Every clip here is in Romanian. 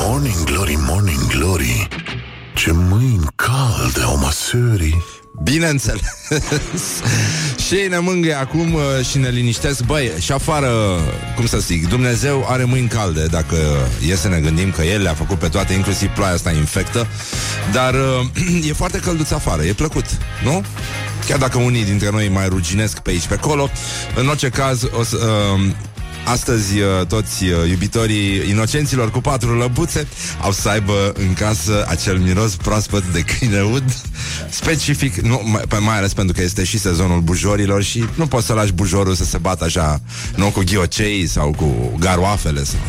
Morning Glory, Morning Glory. Ce mâini calde o măsării Bineînțeles. Și ne mângâie acum uh, și ne liniștesc. Băi, și afară, cum să zic Dumnezeu are mâini calde Dacă e să ne gândim că El le-a făcut pe toate Inclusiv ploaia asta infectă. Dar uh, e foarte călduț afară E plăcut, nu? Chiar dacă unii dintre noi mai ruginesc pe aici pe acolo. În orice caz o să, uh, Astăzi uh, toți uh, iubitorii inocenților cu patru lăbuțe au să aibă în casă acel miros proaspăt de câine ud specific, nu, mai, mai ales pentru că este și sezonul bujorilor și nu poți să lași bujorul să se bată așa, nu cu ghiocei sau cu garoafele sau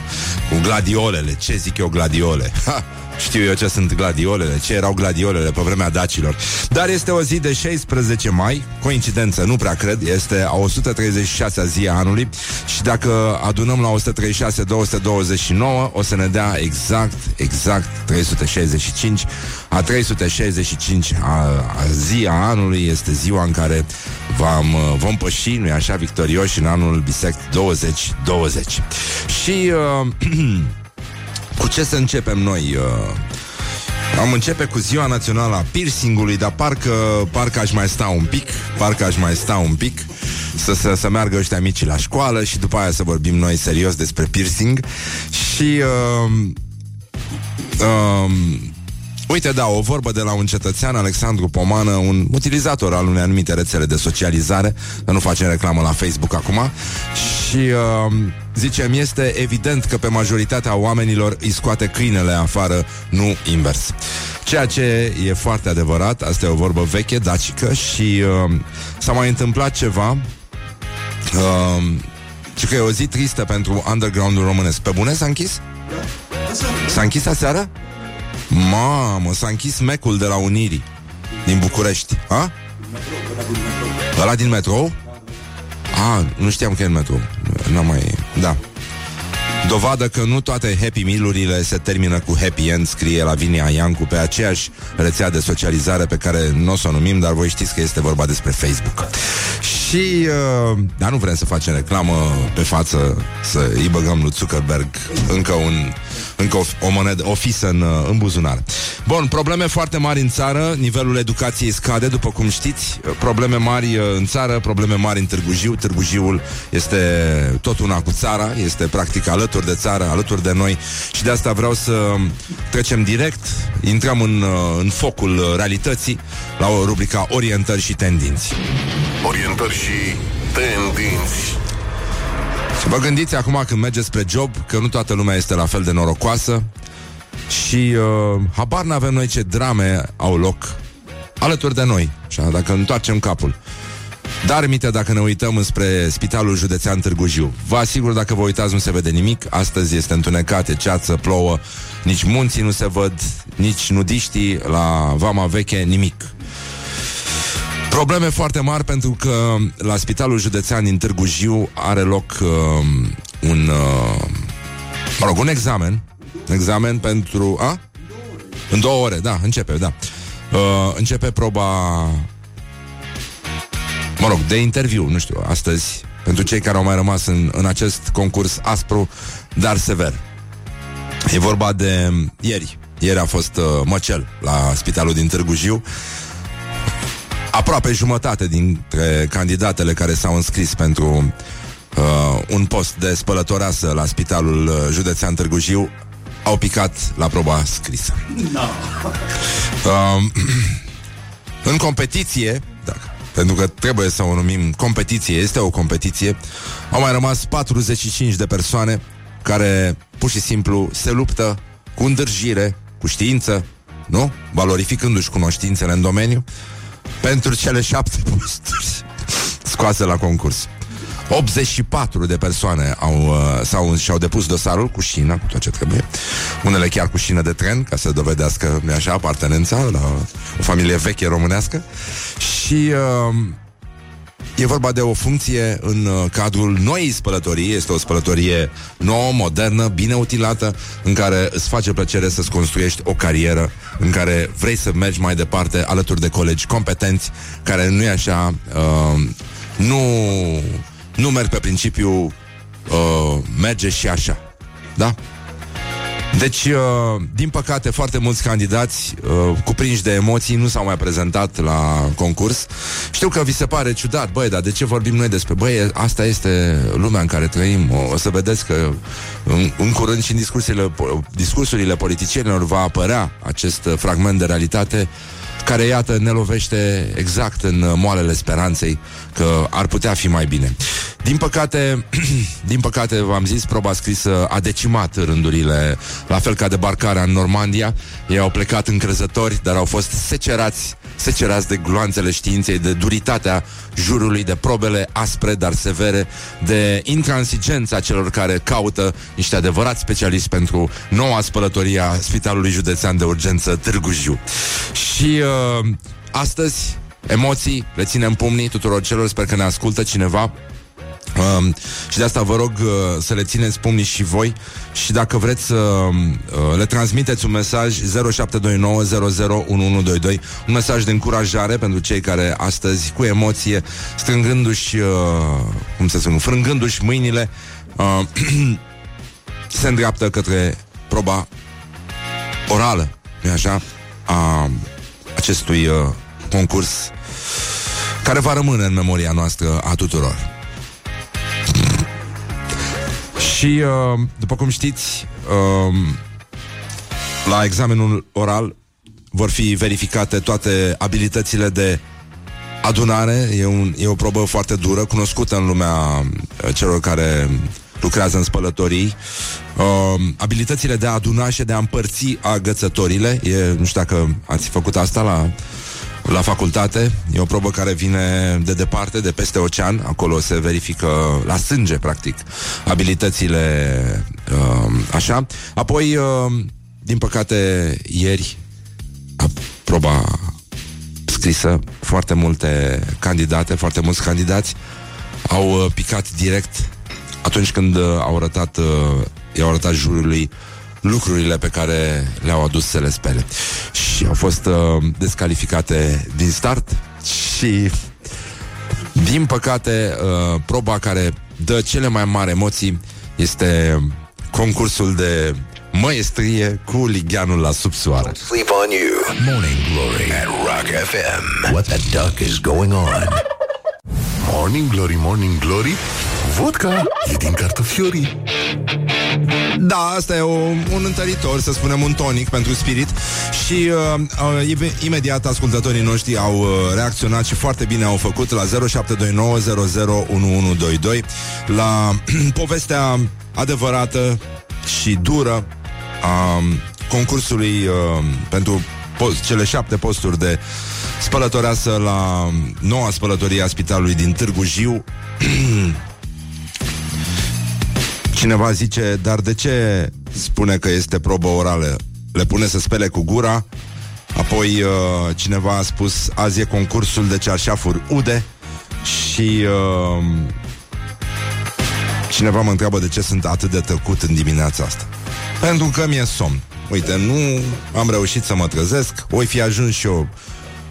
cu gladiolele. Ce zic eu gladiole? Ha! Știu eu ce sunt gladiolele, ce erau gladiolele pe vremea dacilor. Dar este o zi de 16 mai, coincidență, nu prea cred, este a 136-a zi a anului și dacă adunăm la 136 229, o să ne dea exact, exact 365. A 365 a, a zi a anului este ziua în care vom, vom păși, nu așa, victorioși în anul bisect 2020. Și... Uh, Cu ce să începem noi? Uh, am începe cu ziua națională a piercingului, dar parcă, parcă aș mai sta un pic, parcă aș mai sta un pic să, să, să meargă ăștia mici la școală și după aia să vorbim noi serios despre piercing. Și uh, uh, Uite, da, o vorbă de la un cetățean, Alexandru Pomană, un utilizator al unei anumite rețele de socializare, că nu facem reclamă la Facebook acum, și uh, zicem, este evident că pe majoritatea oamenilor îi scoate câinele afară, nu invers. Ceea ce e foarte adevărat, asta e o vorbă veche, dacică, și uh, s-a mai întâmplat ceva, uh, și că e o zi tristă pentru underground-ul românesc. Pe bune s-a închis? S-a închis aseară? Mamă, s-a închis mecul de la Unirii Din București A? Ăla din metrou? A, nu știam că e în metrou Nu mai... Da Dovadă că nu toate Happy Meal-urile se termină cu Happy End, scrie Lavinia Iancu pe aceeași rețea de socializare pe care nu o să o numim, dar voi știți că este vorba despre Facebook. Și, uh, dar nu vrem să facem reclamă pe față, să îi băgăm lui Zuckerberg încă un încă o, o monedă, o fisă în, în buzunar. Bun, probleme foarte mari în țară, nivelul educației scade, după cum știți, probleme mari uh, în țară, probleme mari în Târgu Jiu. Târgu Jiul este tot una cu țara, este practic alături de țară, alături de noi și de asta vreau să trecem direct, intrăm în, uh, în focul realității la o rubrica Orientări și tendinți. Orientări și tendinți. Și vă gândiți acum când mergeți spre job că nu toată lumea este la fel de norocoasă și uh, habar n-avem noi ce drame au loc alături de noi, așa, dacă întoarcem capul. Dar minte dacă ne uităm înspre Spitalul Județean Târgu Jiu. Vă asigur, dacă vă uitați, nu se vede nimic. Astăzi este întunecat, e ceață, plouă, nici munții nu se văd, nici nudiștii la Vama Veche, nimic. Probleme foarte mari pentru că la Spitalul Județean din Târgu Jiu are loc uh, un, uh, mă rog, un examen. Examen pentru... A? În două ore, da, începe, da. Uh, începe proba mă rog, de interviu, nu știu, astăzi, pentru cei care au mai rămas în, în acest concurs aspru, dar sever. E vorba de ieri. Ieri a fost uh, măcel la spitalul din Târgu Jiu aproape jumătate dintre candidatele care s-au înscris pentru uh, un post de spălătoreasă la Spitalul uh, Județean Târgu Jiu au picat la proba scrisă. No. Uh, în competiție, da, pentru că trebuie să o numim competiție, este o competiție, au mai rămas 45 de persoane care pur și simplu se luptă cu îndârjire, cu știință, nu? Valorificându-și cunoștințele în domeniu pentru cele șapte posturi scoase la concurs. 84 de persoane au, uh, sau, și-au depus dosarul cu șină, cu tot ce trebuie. Unele chiar cu șină de tren, ca să dovedească, nu așa, apartenența la o familie veche românească. Și uh, E vorba de o funcție în uh, cadrul noii spălătorii. Este o spălătorie nouă, modernă, bine utilată, în care îți face plăcere să-ți construiești o carieră, în care vrei să mergi mai departe alături de colegi competenți, care nu e așa, uh, nu, nu merg pe principiu uh, merge și așa. Da? Deci, uh, din păcate, foarte mulți candidați uh, cuprinși de emoții nu s-au mai prezentat la concurs. Știu că vi se pare ciudat, băi, dar de ce vorbim noi despre... Băi, asta este lumea în care trăim. O, o să vedeți că în, în curând și în discursurile, discursurile politicienilor va apărea acest fragment de realitate care, iată, ne lovește exact în moalele speranței că ar putea fi mai bine. Din păcate, din păcate, v-am zis, proba scrisă a decimat rândurile, la fel ca debarcarea în Normandia. Ei au plecat încrezători, dar au fost secerați secerați de gloanțele științei, de duritatea jurului, de probele aspre, dar severe, de intransigența celor care caută niște adevărați specialiști pentru noua spălătorie a Spitalului Județean de Urgență Târgu Jiu. Și uh, astăzi, emoții, le ținem pumnii tuturor celor, sper că ne ascultă cineva Um, și de asta vă rog uh, să le țineți pumnii și voi și dacă vreți să uh, le transmiteți un mesaj 0729001122, un mesaj de încurajare pentru cei care astăzi cu emoție, strângându-și uh, cum să spun, frângându-și mâinile uh, se îndreaptă către proba orală, nu așa, a acestui uh, concurs care va rămâne în memoria noastră a tuturor. Și, uh, după cum știți, uh, la examenul oral vor fi verificate toate abilitățile de adunare. E, un, e o probă foarte dură, cunoscută în lumea uh, celor care lucrează în spălătorii. Uh, abilitățile de a aduna și de a împărți agățătorile. E, nu știu dacă ați făcut asta la la facultate. E o probă care vine de departe, de peste ocean. Acolo se verifică la sânge, practic, abilitățile uh, așa. Apoi, uh, din păcate, ieri, a, proba scrisă, foarte multe candidate, foarte mulți candidați au uh, picat direct atunci când uh, au arătat, uh, i-au arătat jurului lucrurile pe care le-au adus să le spele. Și au fost uh, descalificate din start și din păcate uh, proba care dă cele mai mari emoții este concursul de măestrie cu ligheanul la subsoare. Sleep on you. Morning Glory at Rock FM. What the duck is going on? Morning Glory, Morning Glory Vodka e din cartofiorii da, asta e o, un întăritor, să spunem un tonic pentru spirit. Și uh, uh, imediat ascultătorii noștri au uh, reacționat și foarte bine au făcut La 0729001122 La povestea adevărată și dură A concursului uh, pentru post, cele șapte posturi de spălătoreasă la noua spălătorie a spitalului din Târgu Jiu Cineva zice, dar de ce spune că este probă orală? Le pune să spele cu gura? Apoi uh, cineva a spus Azi e concursul de cearșafuri ude. Și uh, Cineva mă întreabă de ce sunt atât de tăcut în dimineața asta. Pentru că mi-e somn. Uite, nu am reușit să mă trezesc Voi fi ajuns și eu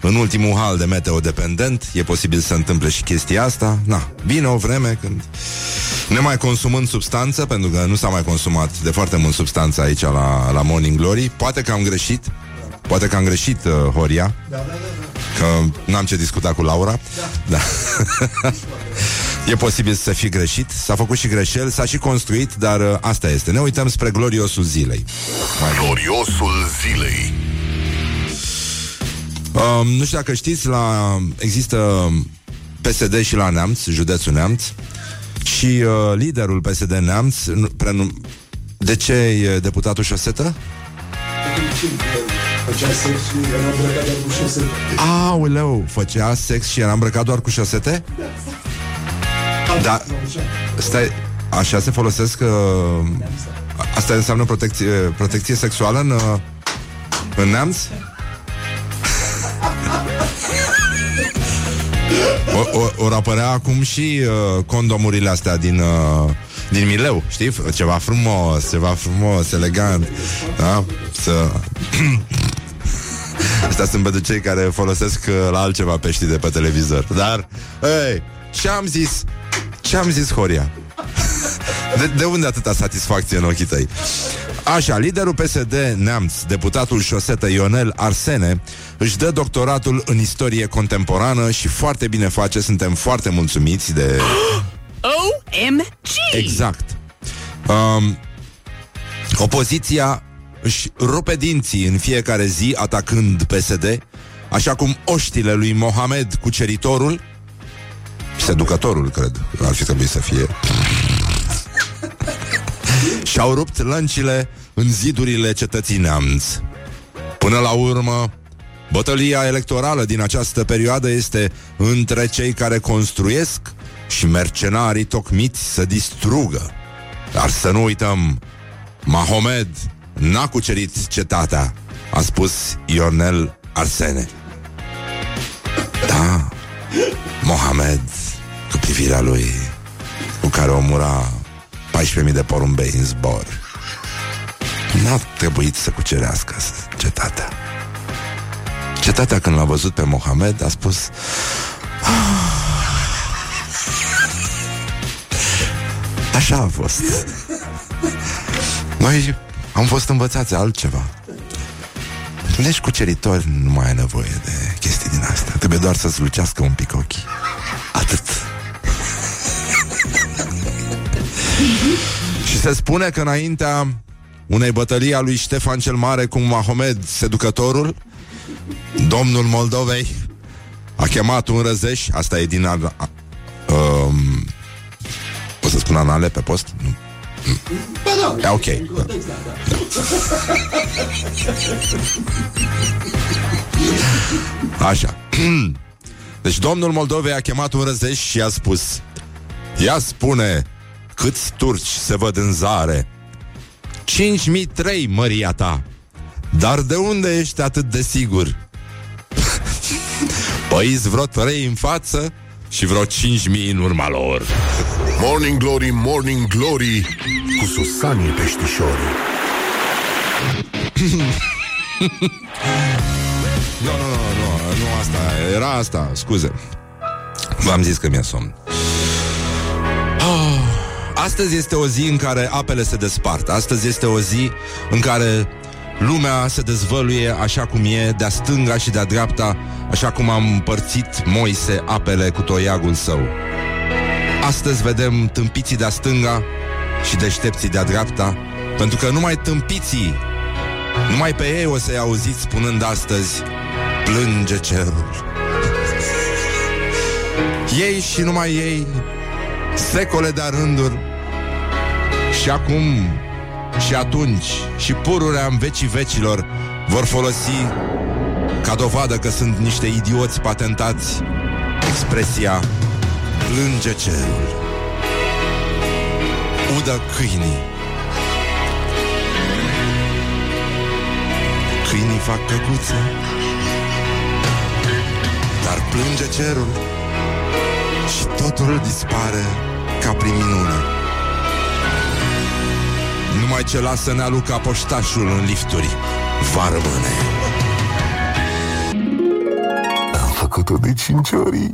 în ultimul hal de meteo dependent E posibil să întâmple și chestia asta Na, vine o vreme când Ne mai consumând substanță Pentru că nu s-a mai consumat de foarte mult substanță aici la, la Morning Glory Poate că am greșit Poate că am greșit, uh, Horia da, da, da, da. Că n-am ce discuta cu Laura Da, da. E posibil să fi greșit, s-a făcut și greșel, s-a și construit, dar uh, asta este. Ne uităm spre gloriosul zilei. Gloriosul zilei. Um, nu știu dacă știți, la, există PSD și la Neamț, județul Neamț, și uh, liderul PSD Neamț, prenum... de ce e deputatul Șosetă? Făcea sex și era îmbrăcat doar cu șosete. Aoleu, făcea sex și era îmbrăcat doar cu șosete? Da. Stai, așa se folosesc... Uh, asta înseamnă protecție, protecție sexuală în, uh, în neamț? O, o, or apărea acum și uh, condomurile astea din... Uh, din Mileu, știi? Ceva frumos, ceva frumos, elegant Da? Să... Astea sunt pentru cei care folosesc uh, la altceva pești de pe televizor Dar, hei, ce am zis? Ce am zis, Horia? De, de unde atâta satisfacție în ochii tăi? Așa, liderul PSD Neamț, deputatul șosetă Ionel Arsene, își dă doctoratul în istorie contemporană și foarte bine face, suntem foarte mulțumiți de... OMG! Exact. Um, opoziția își rupe dinții în fiecare zi atacând PSD, așa cum oștile lui Mohamed Cuceritorul, seducătorul, cred, ar fi trebuit să fie, și-au rupt lăncile în zidurile cetății neamț. Până la urmă, bătălia electorală din această perioadă este între cei care construiesc și mercenarii tocmiți să distrugă. Dar să nu uităm, Mahomed n-a cucerit cetatea, a spus Ionel Arsene. Da, Mohamed, cu privirea lui, cu care omura 14.000 de porumbei în zbor. N-a trebuit să cucerească cetatea. Cetatea când l-a văzut pe Mohamed a spus ah. Așa a fost Noi am fost învățați altceva Când ești cuceritor Nu mai ai nevoie de chestii din astea Trebuie doar să-ți lucească un pic ochii Atât Și se spune că înaintea unei bătălii a lui Ștefan cel Mare cu Mahomed seducătorul, domnul Moldovei a chemat un răzeș, asta e din... A, a, um, o să spun anale pe post? Nu. Da, da. E ok. Da. Da. Așa. Deci domnul Moldovei a chemat un răzeș și a spus Ia spune câți turci se văd în zare? 5003, măria ta. Dar de unde ești atât de sigur? păi vreo trei în față Și vreo 5000 în urma lor. Morning Glory, Morning Glory Cu Susanii Peștișorii. Nu, nu, nu, nu, nu asta Era asta, scuze. V-am zis că mi-e somn. oh. Astăzi este o zi în care apele se despart. Astăzi este o zi în care lumea se dezvăluie așa cum e, de-a stânga și de-a dreapta, așa cum am împărțit Moise apele cu toiagul său. Astăzi vedem tâmpiții de-a stânga și deștepții de-a dreapta, pentru că numai tâmpiții, numai pe ei o să-i auziți spunând astăzi, plânge cerul. Ei și numai ei, secole de rânduri, și acum și atunci și pururea în vecii vecilor vor folosi ca dovadă că sunt niște idioți patentați expresia plânge cerul. Udă câinii. Câinii fac căcuțe, dar plânge cerul și totul dispare ca prin minune. Numai ce lasă Nealuca poștașul în lifturi. Va rămâne. Am făcut-o de 5 ori.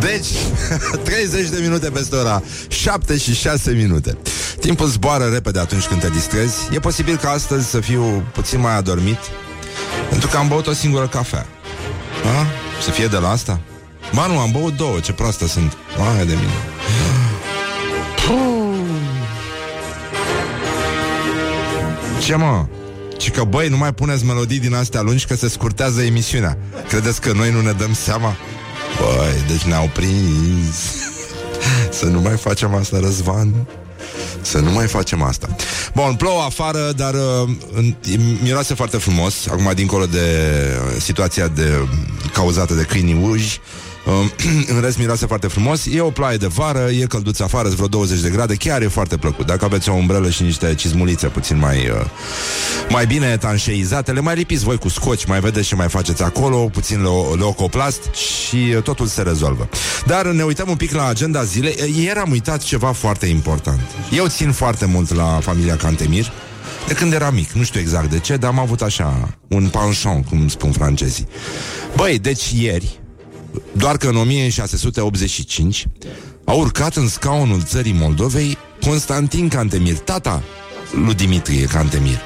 Deci, 30 de minute peste ora 7 și 6 minute. Timpul zboară repede atunci când te distrezi. E posibil ca astăzi să fiu puțin mai adormit Pentru că am băut o singură cafea. A? Să fie de la asta? Ba nu, am băut două, ce proastă sunt. Mai de mine Ce mă? Și că, băi, nu mai puneți melodii din astea lungi că se scurtează emisiunea. Credeți că noi nu ne dăm seama? Băi, deci ne-au prins. Să nu mai facem asta, Răzvan. Să nu mai facem asta. Bun, plouă afară, dar uh, miroase foarte frumos. Acum, dincolo de uh, situația de cauzată de câinii uji, în rest miroase foarte frumos. E o ploaie de vară, e călduț afară Vreo 20 de grade, chiar e foarte plăcut. Dacă aveți o umbrelă și niște cizmulițe Puțin mai, uh, mai bine etanșeizate Le mai lipiți voi cu scoci Mai vedeți ce mai faceți acolo Puțin leucoplast și uh, totul se rezolvă. Dar ne uităm un pic la agenda zilei. Ieri am uitat ceva foarte important. Eu țin foarte mult la familia Cantemir de când era mic, nu știu exact de ce, dar am avut așa un penchant, cum spun francezii. Băi, deci ieri, doar că în 1685 a urcat în scaunul țării Moldovei Constantin Cantemir, tata lui Dimitrie Cantemir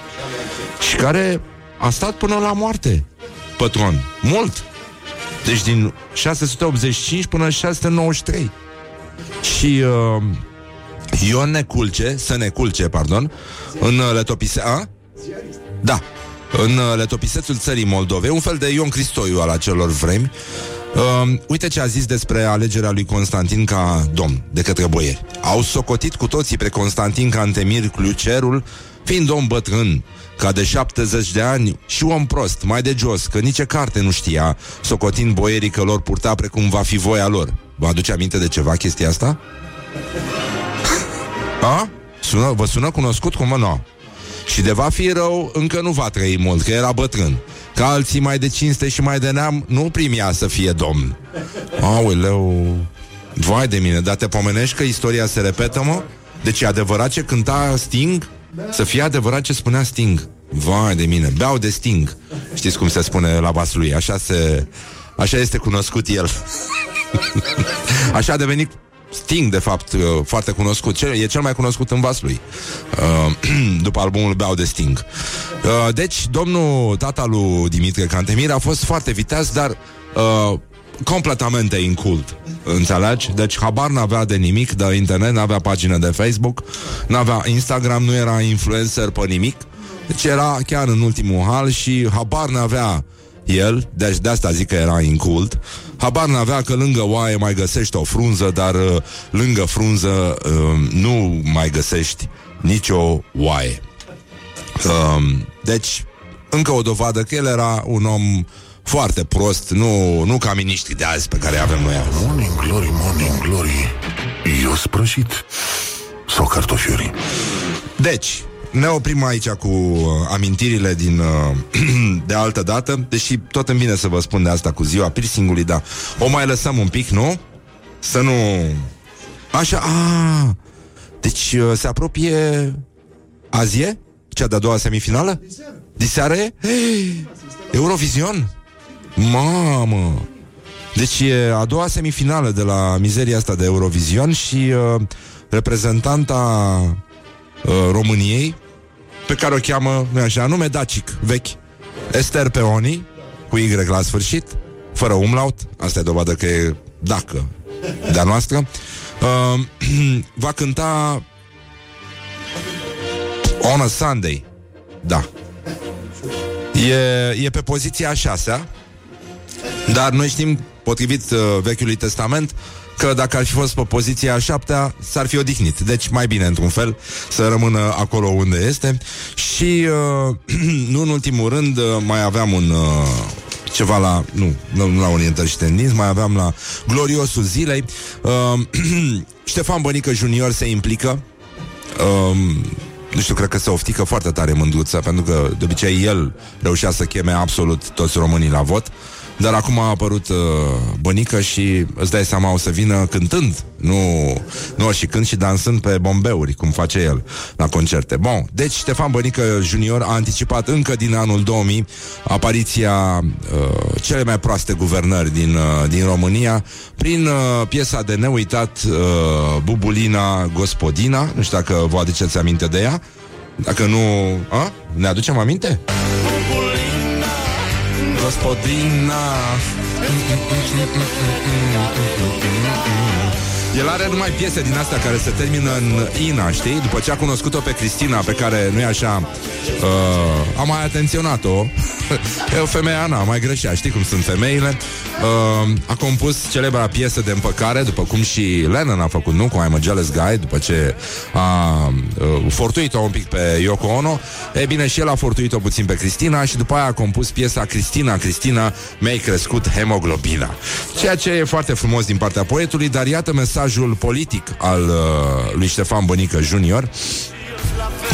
și care a stat până la moarte pe tron. Mult. Deci din 685 până 693. Și uh, Ion Neculce, să ne culce, pardon, în letopise... A? Da, în letopisețul țării Moldovei, un fel de Ion Cristoiu al acelor vremi, Uh, uite ce a zis despre alegerea lui Constantin ca domn de către boieri. Au socotit cu toții pe Constantin Cantemir Clucerul, fiind om bătrân, ca de 70 de ani și om prost, mai de jos, că nici carte nu știa, socotind boierii că lor purta precum va fi voia lor. Vă aduce aminte de ceva chestia asta? A? Sună, vă sună cunoscut? Cum mă, nu? Și de va fi rău, încă nu va trăi mult, că era bătrân. Ca alții mai de cinste și mai de neam Nu primia să fie domn Aoleu Vai de mine, dar te pomenești că istoria se repetă, mă? Deci e adevărat ce cânta Sting? Să fie adevărat ce spunea Sting Vai de mine, beau de Sting Știți cum se spune la vas lui Așa se... Așa este cunoscut el Așa a devenit Sting, de fapt, uh, foarte cunoscut. E cel mai cunoscut în vas lui. Uh, după albumul Beau de Sting. Uh, deci, domnul tata lui Dimitrie Cantemir a fost foarte viteaz, dar uh, completamente incult. Înțelegi? Deci habar n-avea de nimic de internet, n-avea pagină de Facebook, n-avea Instagram, nu era influencer pe nimic. Deci era chiar în ultimul hal și habar n-avea el, deci de asta zic că era incult, habar n-avea că lângă oaie mai găsești o frunză, dar uh, lângă frunză uh, nu mai găsești nicio oaie. Uh, deci, încă o dovadă că el era un om foarte prost, nu, nu ca miniștri de azi pe care avem noi azi. Morning glory, morning glory, eu sprășit sau cartofiuri? Deci, ne oprim aici cu uh, amintirile din uh, de altă dată, deși tot îmi vine să vă spun de asta cu ziua piercingului, dar o mai lăsăm un pic, nu? Să nu... Așa, a, deci uh, se apropie azie? Cea de-a doua semifinală? Diseară e? Hey, Eurovision? Mamă! Deci e a doua semifinală de la mizeria asta de Eurovision și uh, reprezentanta uh, României pe care o cheamă, nu așa, nume dacic, vechi, Esther Peoni, cu Y la sfârșit, fără umlaut, asta e dovadă că e dacă de-a noastră, uh, va cânta On a Sunday. Da. E, e pe poziția a șasea, dar noi știm, potrivit uh, Vechiului Testament, că dacă ar fi fost pe poziția a șaptea, s-ar fi odihnit. Deci mai bine, într-un fel, să rămână acolo unde este. Și, uh, nu în ultimul rând, uh, mai aveam un... Uh, ceva la, nu, nu la orientări și tendinți, mai aveam la gloriosul zilei. Uh, Ștefan Bănică Junior se implică. Uh, nu știu, cred că se oftică foarte tare mândruță, pentru că de obicei el reușea să cheme absolut toți românii la vot. Uh, dar acum a apărut uh, Bănică și îți dai seama o să vină cântând, nu, nu și când și dansând pe bombeuri, cum face el la concerte. Bun, deci Ștefan Bănică Junior a anticipat încă din anul 2000 apariția uh, cele mai proaste guvernări din, uh, din România prin uh, piesa de neuitat uh, Bubulina Gospodina, nu știu dacă vă aduceți aminte de ea, dacă nu... A? Ne aducem aminte? Gospodina el are numai piese din astea care se termină în Ina, știi? După ce a cunoscut-o pe Cristina, pe care, nu-i așa, uh, a mai atenționat-o. e o femeie Ana, mai greșea, știi cum sunt femeile. Uh, a compus celebra piesă de împăcare, după cum și Lennon a făcut, nu? Cu I'm a Jealous Guy, după ce a uh, fortuit-o un pic pe Yoko Ono. E bine, și el a fortuit-o puțin pe Cristina și după aia a compus piesa Cristina, Cristina, mi-ai crescut hemoglobina. Ceea ce e foarte frumos din partea poetului, dar iată mesajul politic al uh, lui Ștefan Bănică Junior,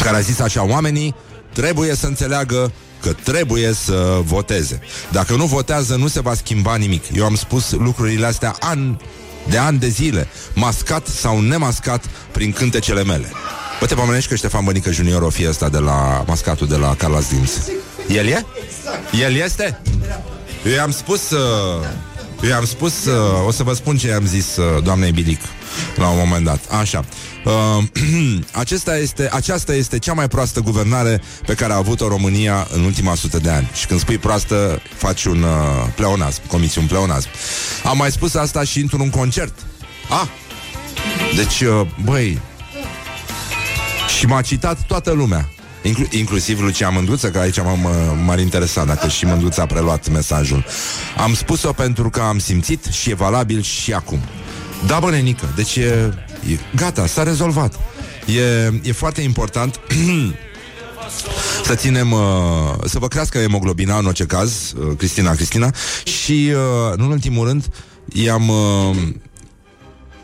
care a zis așa, oamenii trebuie să înțeleagă că trebuie să voteze. Dacă nu votează, nu se va schimba nimic. Eu am spus lucrurile astea an de ani de zile, mascat sau nemascat prin cântecele mele. Bă, te pomenești că Ștefan Bănică Junior o fie ăsta de la mascatul de la Carla Dins. El e? El este? Eu i-am spus... Uh, eu i-am spus... Uh, o să vă spun ce i-am zis uh, doamnei Bilic. La un moment dat. Așa. Uh, acesta este, aceasta este cea mai proastă guvernare pe care a avut-o România în ultima sută de ani. Și când spui proastă, faci un uh, pleonasm, comiți un pleonasm. Am mai spus asta și într-un concert. Ah! Deci, uh, băi, și m-a citat toată lumea. Inclu- inclusiv Lucia Mânduță, că aici m- m-ar interesa dacă și Mânduță a preluat mesajul. Am spus-o pentru că am simțit și e valabil și acum. Da, bă, nenică, deci e, e gata, s-a rezolvat. E, e foarte important să ținem, uh, să vă crească hemoglobina în orice caz, uh, Cristina, Cristina, și, uh, nu în ultimul rând, i-am... Uh,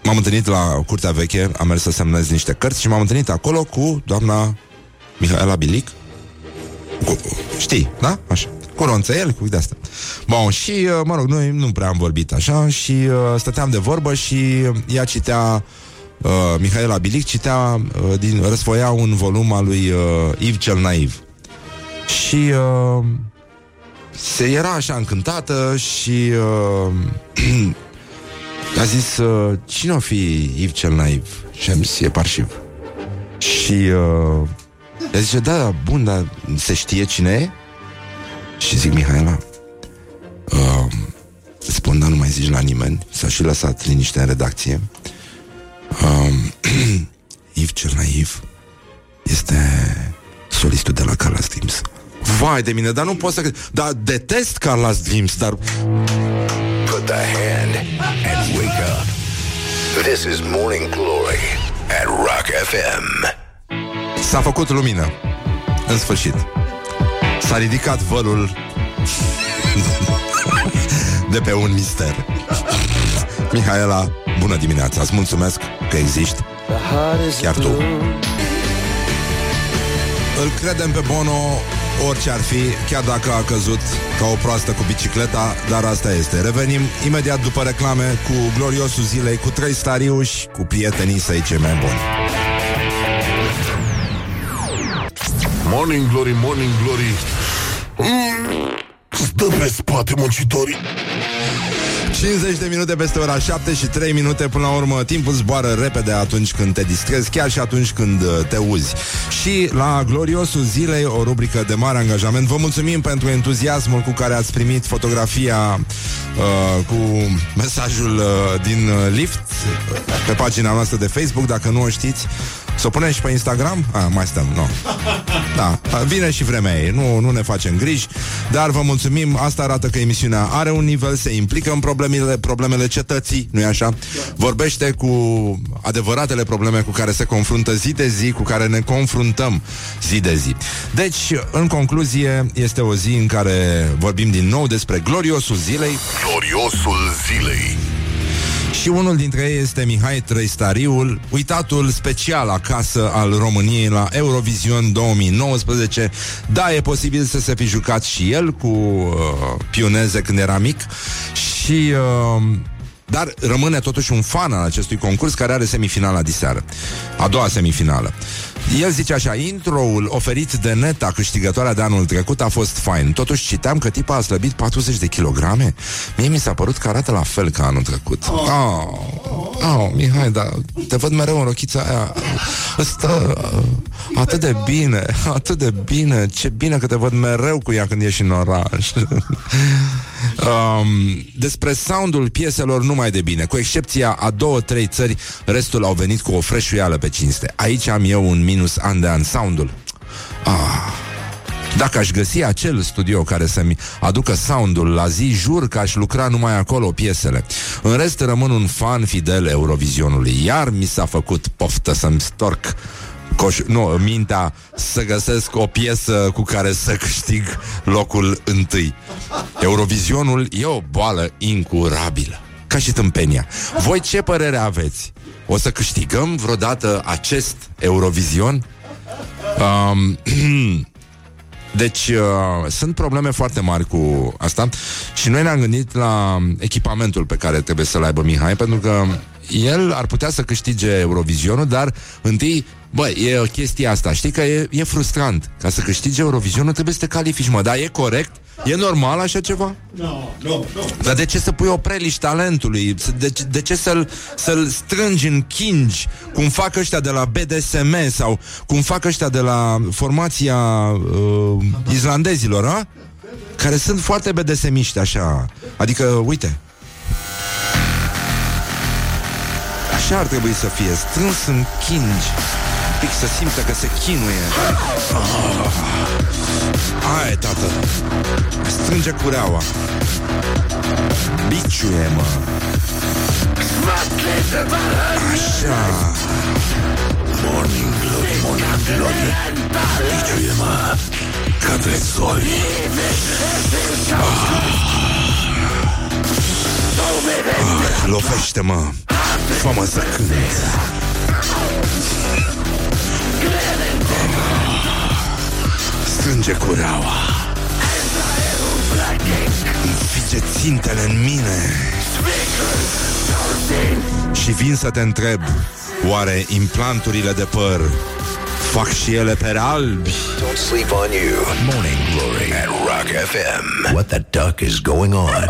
m-am întâlnit la Curtea Veche, am mers să semnez niște cărți și m-am întâlnit acolo cu doamna Mihaela Bilic. Cu, știi, da? Așa. Cu ronțăiel, cu de-asta. Bun, și, uh, mă rog, noi nu prea am vorbit așa și uh, stăteam de vorbă și ea citea uh, Mihaela Bilic citea, uh, din, răsfoia un volum al lui uh, Yves cel Naiv. Și uh, se era așa încântată și uh, a zis, uh, cine o fi Yves cel Naiv? Și am zis, e parșiv. Și uh, ea zice, da, da, bun, dar se știe cine e? Și zic, Mihaela, uh, spun, dar nu mai zici la nimeni, s-a și lăsat liniște în redacție. Uh, Yves cel Naiv este solistul de la Carlos Dreams. Vai de mine, dar nu pot să... Dar detest Carlos Dreams, dar... Put the hand and wake up. This is Morning Glory at Rock FM. S-a făcut lumină. În sfârșit. S-a ridicat vălul de pe un mister. Mihaela, bună dimineața. Îți mulțumesc că existi. Chiar tu. Îl credem pe Bono orice ar fi, chiar dacă a căzut ca o proastă cu bicicleta, dar asta este. Revenim imediat după reclame cu gloriosul zilei, cu trei stariuși, cu prietenii săi cei mai buni. Morning Glory, Morning Glory. Mm, stă pe spate muncitorii. 50 de minute peste ora 7 și 3 minute Până la urmă timpul zboară repede atunci când te distrezi Chiar și atunci când uh, te uzi Și la gloriosul zilei O rubrică de mare angajament Vă mulțumim pentru entuziasmul cu care ați primit Fotografia uh, Cu mesajul uh, din uh, lift Pe pagina noastră de Facebook Dacă nu o știți să o punem și pe Instagram? Ah, mai stăm, nu. Da, vine și vremea ei, nu, nu ne facem griji, dar vă mulțumim, asta arată că emisiunea are un nivel, se implică în problemele, problemele cetății, nu-i așa? Vorbește cu adevăratele probleme cu care se confruntă zi de zi, cu care ne confruntăm zi de zi. Deci, în concluzie, este o zi în care vorbim din nou despre gloriosul zilei. Gloriosul zilei. Și unul dintre ei este Mihai Trăistariul, uitatul special acasă al României la Eurovision 2019. Da, e posibil să se fi jucat și el cu uh, pioneze când era mic și... Uh, dar rămâne totuși un fan al acestui concurs care are semifinala diseară. A doua semifinală. El zice așa, introul oferit de Neta, câștigătoarea de anul trecut, a fost fain. Totuși citeam că tipa a slăbit 40 de kilograme. Mie mi s-a părut că arată la fel ca anul trecut. Oh, oh Mihai, dar te văd mereu în rochița aia. Stă atât de bine, atât de bine. Ce bine că te văd mereu cu ea când ieși în oraș. um, despre soundul pieselor numai de bine, cu excepția a două, trei țări, restul au venit cu o freșuială pe cinste. Aici am eu un minus an de an soundul. Ah, dacă aș găsi acel studio care să-mi aducă soundul la zi, jur că aș lucra numai acolo piesele. În rest rămân un fan fidel Eurovizionului. Iar mi s-a făcut poftă să-mi storc coș, nu, mintea să găsesc o piesă cu care să câștig locul întâi. Eurovizionul e o boală incurabilă. Ca și tâmpenia. Voi ce părere aveți? O să câștigăm vreodată acest Eurovision? Um, Deci uh, sunt probleme foarte mari cu asta și noi ne-am gândit la echipamentul pe care trebuie să-l aibă Mihai, pentru că el ar putea să câștige Eurovizionul, dar întâi Băi, e o chestie asta. Știi că e, e frustrant. Ca să câștigi Eurovisionul trebuie să te califici, mă. Dar e corect? E normal așa ceva? Nu, no, nu, no, nu. No. Dar de ce să pui o preliș talentului? De, de ce să-l, să-l strângi în kingi, cum fac ăștia de la BDSM sau cum fac ăștia de la formația uh, islandezilor, a? Care sunt foarte BDSMiști, așa. Adică, uite, Așa ar trebui să fie, strâns în kingi pic să simtă că se chinuie. Oh. Hai, tată. Strânge cureaua. Biciuie, mă. Așa. Morning glory, morning glory. Biciuie, mă. Ca tresori ah. ah. Lovește-mă Fă-mă să cânt Strânge cureaua. Înfige țintele în mine. Și vin să te întreb Oare implanturile de păr Fac și ele pe albi? Don't sleep on you. Morning Glory. At Rock FM What the duck is going on?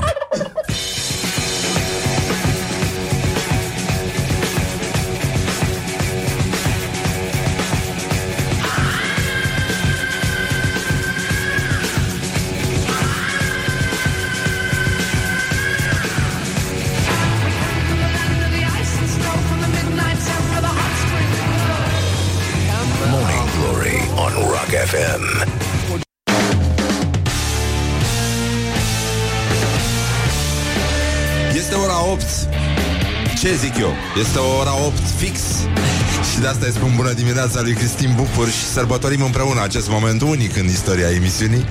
Este ora 8 fix. Și de asta îi spun bună dimineața lui Cristin Bucur Și sărbătorim împreună acest moment unic în istoria emisiunii.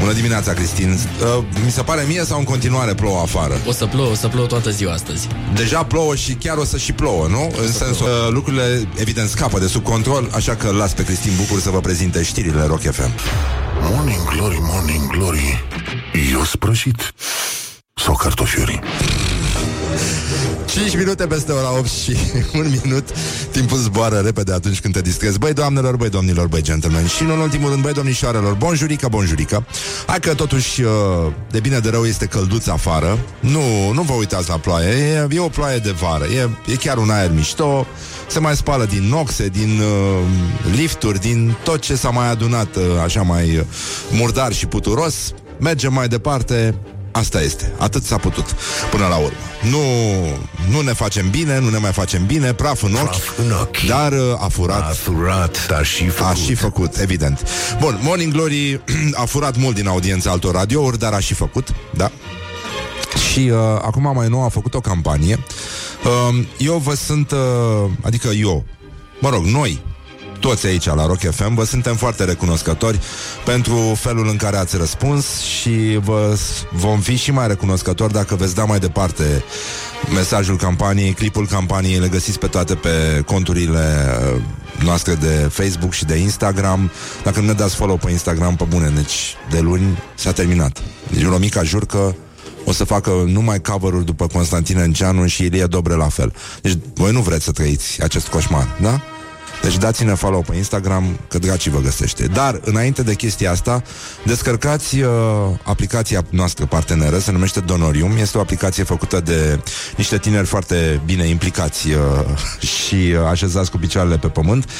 Bună dimineața, Cristin. Uh, Mi se pare mie sau în continuare plouă afară? O să plouă, o să plouă toată ziua astăzi. Deja plouă și chiar o să și plouă, nu? O în sensul, uh, lucrurile evident scapă de sub control Așa că las pe Cristin Bucur să vă prezinte știrile Rock FM Morning Glory, Morning Glory. Eu sprășit. Sau cartofiuri? 5 minute peste ora 8 și un minut. Timpul zboară repede atunci când te distrezi. Băi doamnelor, băi domnilor, băi gentlemen. Și în ultimul rând, băi domnișoarelor Bonjurică, bonjurică. Hai că totuși uh, de bine de rău este călduț afară. Nu, nu vă uitați la ploaie. E, e o ploaie de vară. E, e chiar un aer mișto. Se mai spală din noxe, din uh, lifturi, din tot ce s-a mai adunat uh, așa mai uh, murdar și puturos. Mergem mai departe, Asta este. Atât s-a putut până la urmă. Nu, nu ne facem bine, nu ne mai facem bine, praf în ochi, praf în ochi. dar uh, a furat. A furat, dar și făcut. A și făcut, evident. Bun, Morning Glory a furat mult din audiența altor radiouri, dar a și făcut, da? Și uh, acum mai nou a făcut o campanie. Uh, eu vă sunt, uh, adică eu, mă rog, noi, toți aici la Rock FM, vă suntem foarte recunoscători pentru felul în care ați răspuns și vă vom fi și mai recunoscători dacă veți da mai departe mesajul campaniei, clipul campaniei, le găsiți pe toate pe conturile uh, noastre de Facebook și de Instagram. Dacă nu ne dați follow pe Instagram, pe bune, deci de luni s-a terminat. Deci Romica jur că o să facă numai cover după Constantin Enceanu și Ilie Dobre la fel. Deci voi nu vreți să trăiți acest coșmar, da? Deci dați-ne follow pe Instagram, că dracii vă găsește. Dar, înainte de chestia asta, descărcați uh, aplicația noastră parteneră, se numește Donorium. Este o aplicație făcută de niște tineri foarte bine implicați uh, și uh, așezați cu picioarele pe pământ.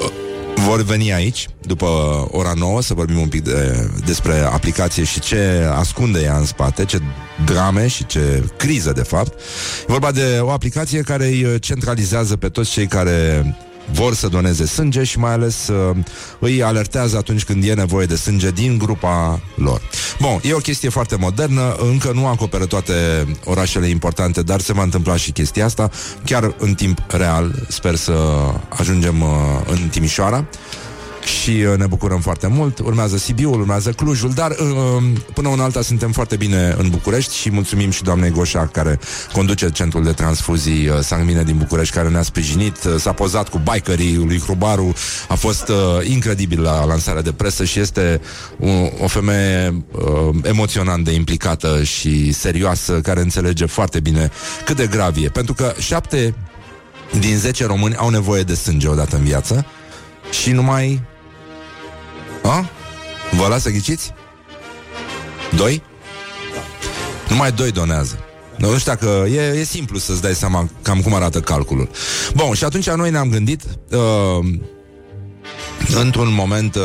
Uh, vor veni aici, după ora 9, să vorbim un pic de, despre aplicație și ce ascunde ea în spate, ce drame și ce criză, de fapt. E vorba de o aplicație care îi centralizează pe toți cei care vor să doneze sânge și mai ales uh, îi alertează atunci când e nevoie de sânge din grupa lor. Bun, e o chestie foarte modernă, încă nu acoperă toate orașele importante, dar se va întâmpla și chestia asta, chiar în timp real, sper să ajungem uh, în Timișoara și uh, ne bucurăm foarte mult. Urmează Sibiul, urmează Clujul, dar uh, um, până în alta suntem foarte bine în București și mulțumim și doamnei Goșa care conduce centrul de transfuzii uh, Sangmine din București care ne-a sprijinit, s-a pozat cu bikerii lui Hrubaru, a fost incredibil la lansarea de presă și este o, o femeie emoționant de implicată și serioasă care înțelege foarte bine cât de grav e, pentru că șapte din 10 români au nevoie de sânge odată în viață și numai... A? Vă las să ghiciți? Doi? Numai doi donează. Nu știu dacă e, e simplu să-ți dai seama cam cum arată calculul. Bun, și atunci noi ne-am gândit uh, într-un moment uh,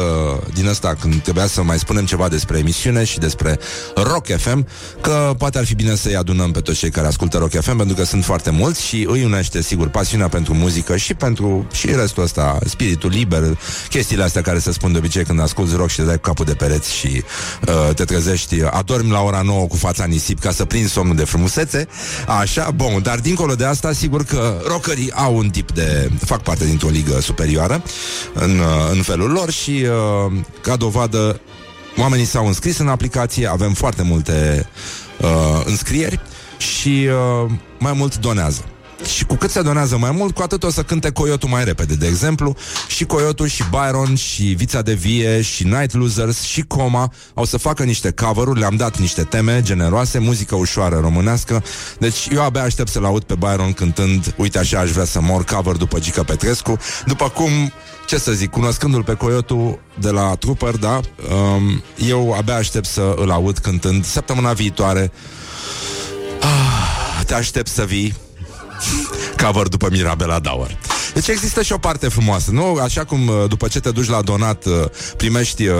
din ăsta când trebuia să mai spunem ceva despre emisiune și despre Rock FM, că poate ar fi bine să-i adunăm pe toți cei care ascultă Rock FM, pentru că sunt foarte mulți și îi unește, sigur, pasiunea pentru muzică și pentru și restul ăsta, spiritul liber, chestiile astea care se spun de obicei când asculti rock și te dai cu capul de pereți și uh, te trezești, adormi la ora 9 cu fața nisip ca să prinzi somnul de frumusețe, așa, bun, dar dincolo de asta, sigur că rockerii au un tip de, fac parte dintr-o ligă superioară în, uh, în felul lor și uh, ca dovadă oamenii s-au înscris în aplicație, avem foarte multe uh, înscrieri și uh, mai mult donează. Și cu cât se donează mai mult, cu atât o să cânte Coyotul mai repede, de exemplu. Și Coyotul, și Byron, și Vița de Vie, și Night Losers, și Coma au să facă niște cover-uri, le-am dat niște teme generoase, muzică ușoară românească. Deci eu abia aștept să-l aud pe Byron cântând Uite așa aș vrea să mor, cover după Gica Petrescu. După cum ce să zic, cunoscându-l pe Coyotul de la Trooper, da, um, eu abia aștept să îl aud cântând săptămâna viitoare. Ah, te aștept să vii cover după Mirabela Dauer. Deci există și o parte frumoasă, nu? Așa cum uh, după ce te duci la donat uh, primești uh,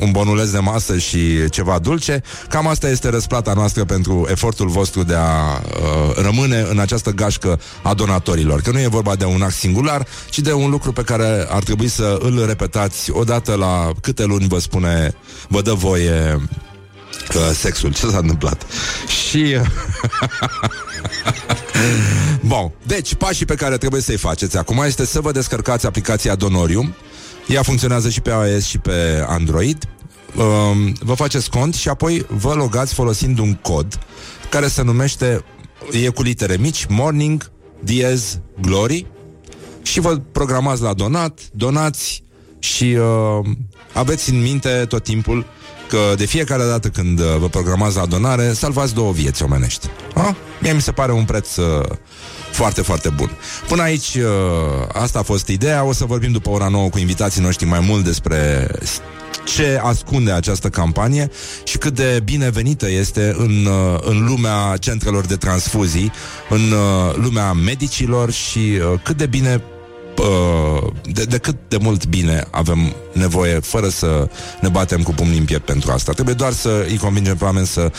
un bonuleț de masă și ceva dulce, cam asta este răsplata noastră pentru efortul vostru de a uh, rămâne în această gașcă a donatorilor. Că nu e vorba de un act singular, ci de un lucru pe care ar trebui să îl repetați odată la câte luni vă spune, vă dă voie că sexul, ce s-a întâmplat? Și... Bun, deci pașii pe care trebuie să-i faceți acum este să vă descărcați aplicația Donorium. Ea funcționează și pe iOS și pe Android. Um, vă faceți cont și apoi vă logați folosind un cod care se numește, e cu litere mici, Morning Diez Glory și vă programați la donat, donați și uh, aveți în minte tot timpul că de fiecare dată când uh, vă programați la donare, salvați două vieți omenești. Ha? Mie mi se pare un preț uh, foarte, foarte bun. Până aici, uh, asta a fost ideea. O să vorbim după ora 9 cu invitații noștri mai mult despre ce ascunde această campanie și cât de binevenită este în, uh, în lumea centrelor de transfuzii, în uh, lumea medicilor și uh, cât de bine de, de cât de mult bine avem nevoie fără să ne batem cu pumnii în piept pentru asta. Trebuie doar să îi convingem pe oameni să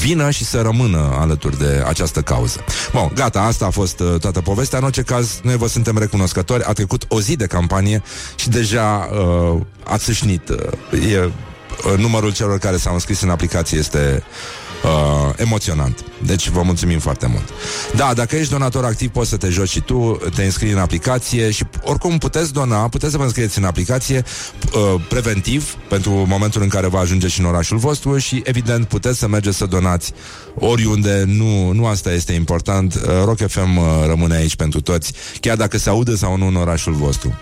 vină și să rămână alături de această cauză. Bun, gata, asta a fost uh, toată povestea. În orice caz, noi vă suntem recunoscători. A trecut o zi de campanie și deja uh, ați sâșnit. Uh, e, uh, numărul celor care s-au înscris în aplicație este uh, emoționant. Deci vă mulțumim foarte mult. Da, dacă ești donator activ, poți să te joci și tu, te înscrii în aplicație și oricum puteți dona, puteți să vă înscrieți în aplicație uh, preventiv pentru momentul în care va ajunge și în orașul vostru și evident puteți să mergeți să donați oriunde, nu, nu asta este important. Uh, Rock FM uh, rămâne aici pentru toți, chiar dacă se aude sau nu în orașul vostru.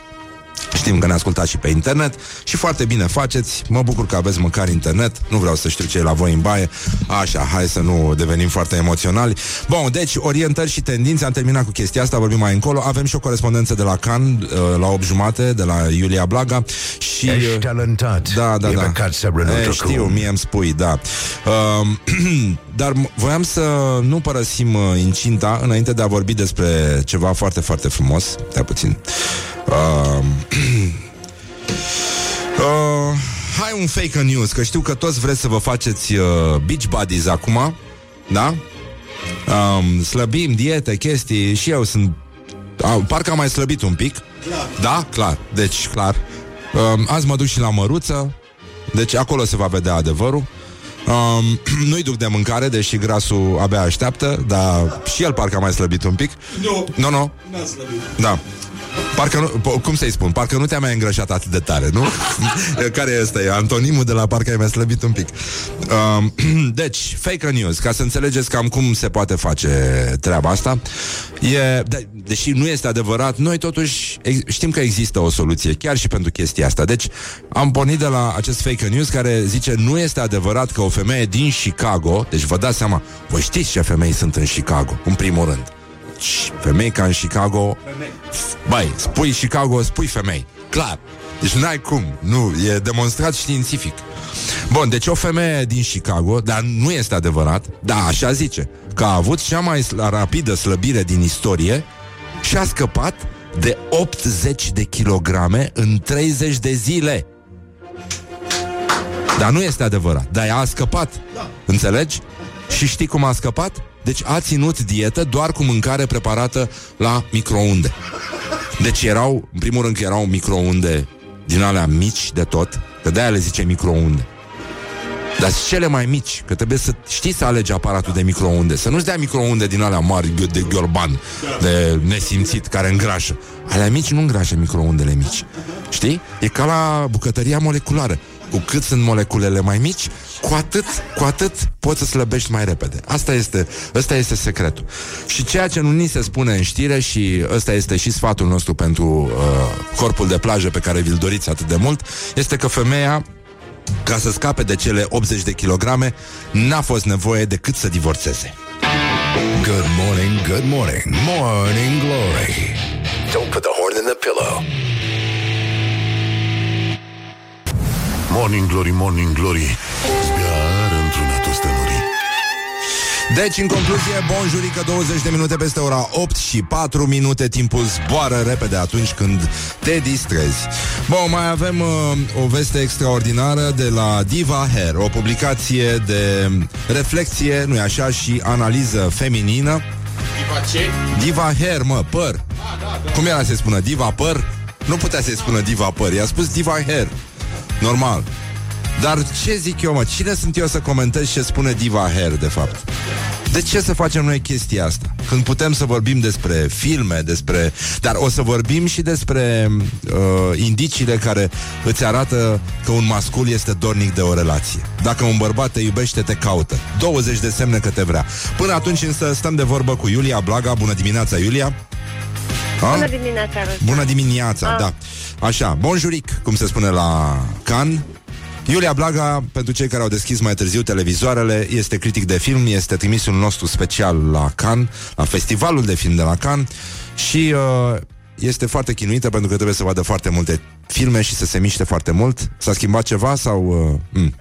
Știm că ne ascultați și pe internet și foarte bine faceți. Mă bucur că aveți măcar internet. Nu vreau să știu ce e la voi în baie. Așa, hai să nu devenim foarte emoționali. Bun, deci orientări și tendințe. Am terminat cu chestia asta, vorbim mai încolo. Avem și o corespondență de la Can uh, la 8 jumate, de la Iulia Blaga. Și, Ești uh, talentat. Da, da, E da. păcat să renunți E, acum. știu, mie îmi spui, da. Uh, dar m- voiam să nu părăsim uh, incinta înainte de a vorbi despre ceva foarte, foarte frumos. Stai puțin. Uh, uh, hai un fake news, că știu că toți vreți să vă faceți uh, beach buddies acum, da? Um, slăbim, diete, chestii și eu sunt... Uh, parcă am mai slăbit un pic. Da, clar. Deci, clar. Um, azi mă duc și la măruță, deci acolo se va vedea adevărul. Um, nu-i duc de mâncare, deși grasul abia așteaptă, dar și el parcă a mai slăbit un pic. Nu. Nu, nu. N-a slăbit. Da. Parcă nu, po- cum să-i spun? Parcă nu te-a mai îngrășat atât de tare, nu? Care este? E antonimul de la parcă ai mai slăbit un pic. Um, deci, fake news, ca să înțelegeți cam cum se poate face treaba asta. E, de, deși nu este adevărat, noi totuși ex, știm că există o soluție, chiar și pentru chestia asta. Deci, am pornit de la acest fake news care zice nu este adevărat că o femeie din Chicago, deci vă dați seama, voi știți ce femei sunt în Chicago, în primul rând Deci, femei ca în Chicago Băi, spui Chicago, spui femei. Clar. Deci n-ai cum. Nu, e demonstrat științific. Bun, deci o femeie din Chicago Dar nu este adevărat Da, așa zice Că a avut cea mai rapidă slăbire din istorie Și a scăpat de 80 de kilograme în 30 de zile. Dar nu este adevărat. Dar ea a scăpat. Înțelegi? Și știi cum a scăpat? Deci a ținut dietă doar cu mâncare preparată la microunde. Deci erau, în primul rând că erau microunde din alea mici de tot, că de-aia le zice microunde. Dar cele mai mici, că trebuie să știi să alegi aparatul de microunde, să nu-ți dea microunde din alea mari de ghiorban, de nesimțit, care îngrașă. Alea mici nu îngrașă microundele mici. Știi? E ca la bucătăria moleculară. Cu cât sunt moleculele mai mici, cu atât, cu atât poți să slăbești mai repede. Asta este, ăsta este secretul. Și ceea ce nu ni se spune în știre și ăsta este și sfatul nostru pentru uh, corpul de plajă pe care vi-l doriți atât de mult, este că femeia ca să scape de cele 80 de kilograme, n-a fost nevoie decât să divorțeze. Good morning, good morning, morning glory. Don't put the horn in the pillow. Morning glory, morning glory Deci, în concluzie, bonjurică 20 de minute peste ora 8 și 4 minute Timpul zboară repede atunci când te distrezi Bun, mai avem uh, o veste extraordinară de la Diva Hair O publicație de reflexie, nu-i așa, și analiză feminină Diva ce? Diva Hair, mă, păr da, da, da. Cum era să spună? Diva păr? Nu putea să-i spună Diva păr, i-a spus Diva Hair Normal. Dar ce zic eu, mă? Cine sunt eu să comentez ce spune Diva Hair, de fapt? De ce să facem noi chestia asta? Când putem să vorbim despre filme, despre... Dar o să vorbim și despre uh, indiciile care îți arată că un mascul este dornic de o relație. Dacă un bărbat te iubește, te caută. 20 de semne că te vrea. Până atunci însă stăm de vorbă cu Iulia Blaga. Bună dimineața, Iulia! Bună dimineața, Bună dimineața, ah. da. Așa, bonjuric, cum se spune la Can. Iulia Blaga, pentru cei care au deschis mai târziu televizoarele, este critic de film, este trimisul nostru special la Can, la festivalul de film de la Can și uh, este foarte chinuită pentru că trebuie să vadă foarte multe filme și să se miște foarte mult. S-a schimbat ceva sau... Uh, mm.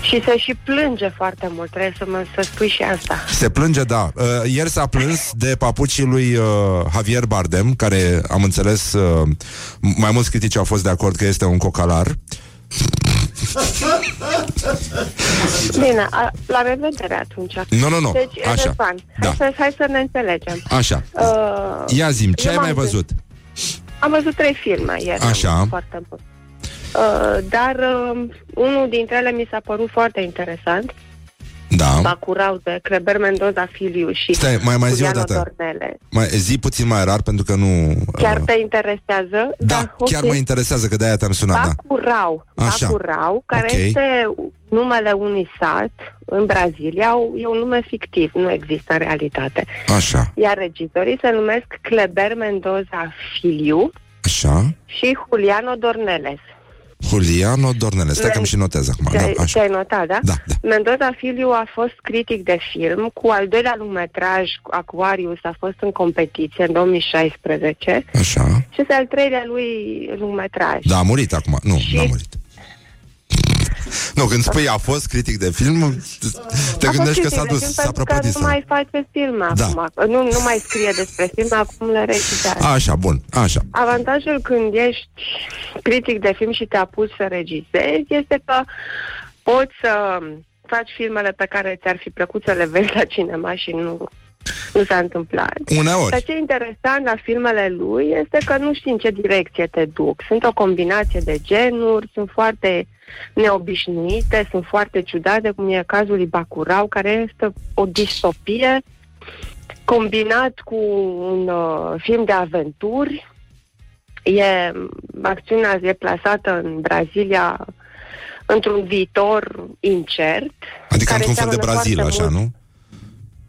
Și se și plânge foarte mult, trebuie să mă să spui și asta. Se plânge, da. Uh, ieri s-a plâns de papucii lui uh, Javier Bardem, care am înțeles, uh, mai mulți critici au fost de acord că este un cocalar. Bine, a, la revedere atunci. Nu, nu, nu. Deci, Așa. Răzvan, Da. hai, să, hai să ne înțelegem. Așa. Uh, Ia zim, ce eu ai m-am mai gândit- văzut? Am văzut trei filme ieri. Așa. am- Foarte bun. Uh, dar uh, unul dintre ele mi s-a părut foarte interesant. Da. Bacurau de Creber Mendoza Filiu și Stai, mai- mai zi o Juliano dată. Dornele. Mai, zi puțin mai rar pentru că nu... Chiar uh, te interesează? da, ok. chiar mă interesează că de-aia te-am sunat, da. Bacurau. Așa. Bacurau, care Ok. este numele unui sat în Brazilia. E un nume fictiv, nu există în realitate. Așa, Iar regizorii se numesc Kleber Mendoza Filiu așa. și Juliano Dorneles. Juliano Dornele. Stai că Men- îmi și notez acum. Ți-ai, Da, așa. ți-ai notat, da? Da, da. Mendoza Filiu a fost critic de film, cu al doilea lungmetraj, Aquarius, a fost în competiție în 2016 Așa. și este al treilea lui lungmetraj. Da, a murit acum. Nu, Și- n-a murit. Nu, când spui a fost critic de film, te A gândești că fost s-a critic de dus, film s-a pentru prăpădit. că nu mai face filme Da. acum. Nu, nu mai scrie despre filme, acum le regizează. Așa, bun, așa. Avantajul când ești critic de film și te apuci să regizezi este că poți să faci filmele pe care ți-ar fi plăcut să le vezi la cinema și nu, nu s-a întâmplat. Dar Uneori. ce e interesant la filmele lui este că nu știi în ce direcție te duc. Sunt o combinație de genuri, sunt foarte neobișnuite, sunt foarte ciudate, cum e cazul lui Bacurau, care este o distopie combinat cu un uh, film de aventuri. E, acțiunea e plasată în Brazilia într-un viitor incert. Adică care într-un fel de seamănă Brazil, foarte așa, mult nu?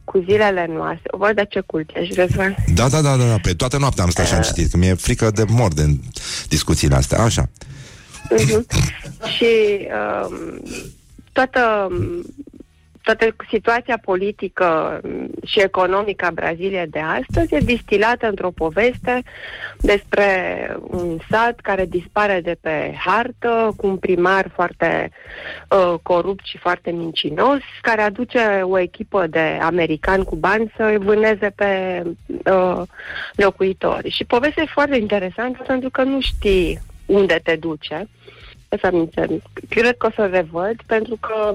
Cu zilele noastre. Văd de ce cult ești, Răzvan. Da, da, da, da, da. Pe toată noaptea am stat și am citit, că mi-e frică de mor de discuțiile astea. Așa. Mhm. și um, toată um, toată situația politică mm, și economică a Braziliei de astăzi e distilată într-o poveste despre un sat care dispare de pe hartă, cu un primar foarte uh, corupt și foarte mincinos, care aduce o echipă de americani cu bani să îi vâneze pe uh, locuitori. Și povestea e foarte interesantă pentru că nu știi unde te duce să aminte. Cred că o să revăd pentru că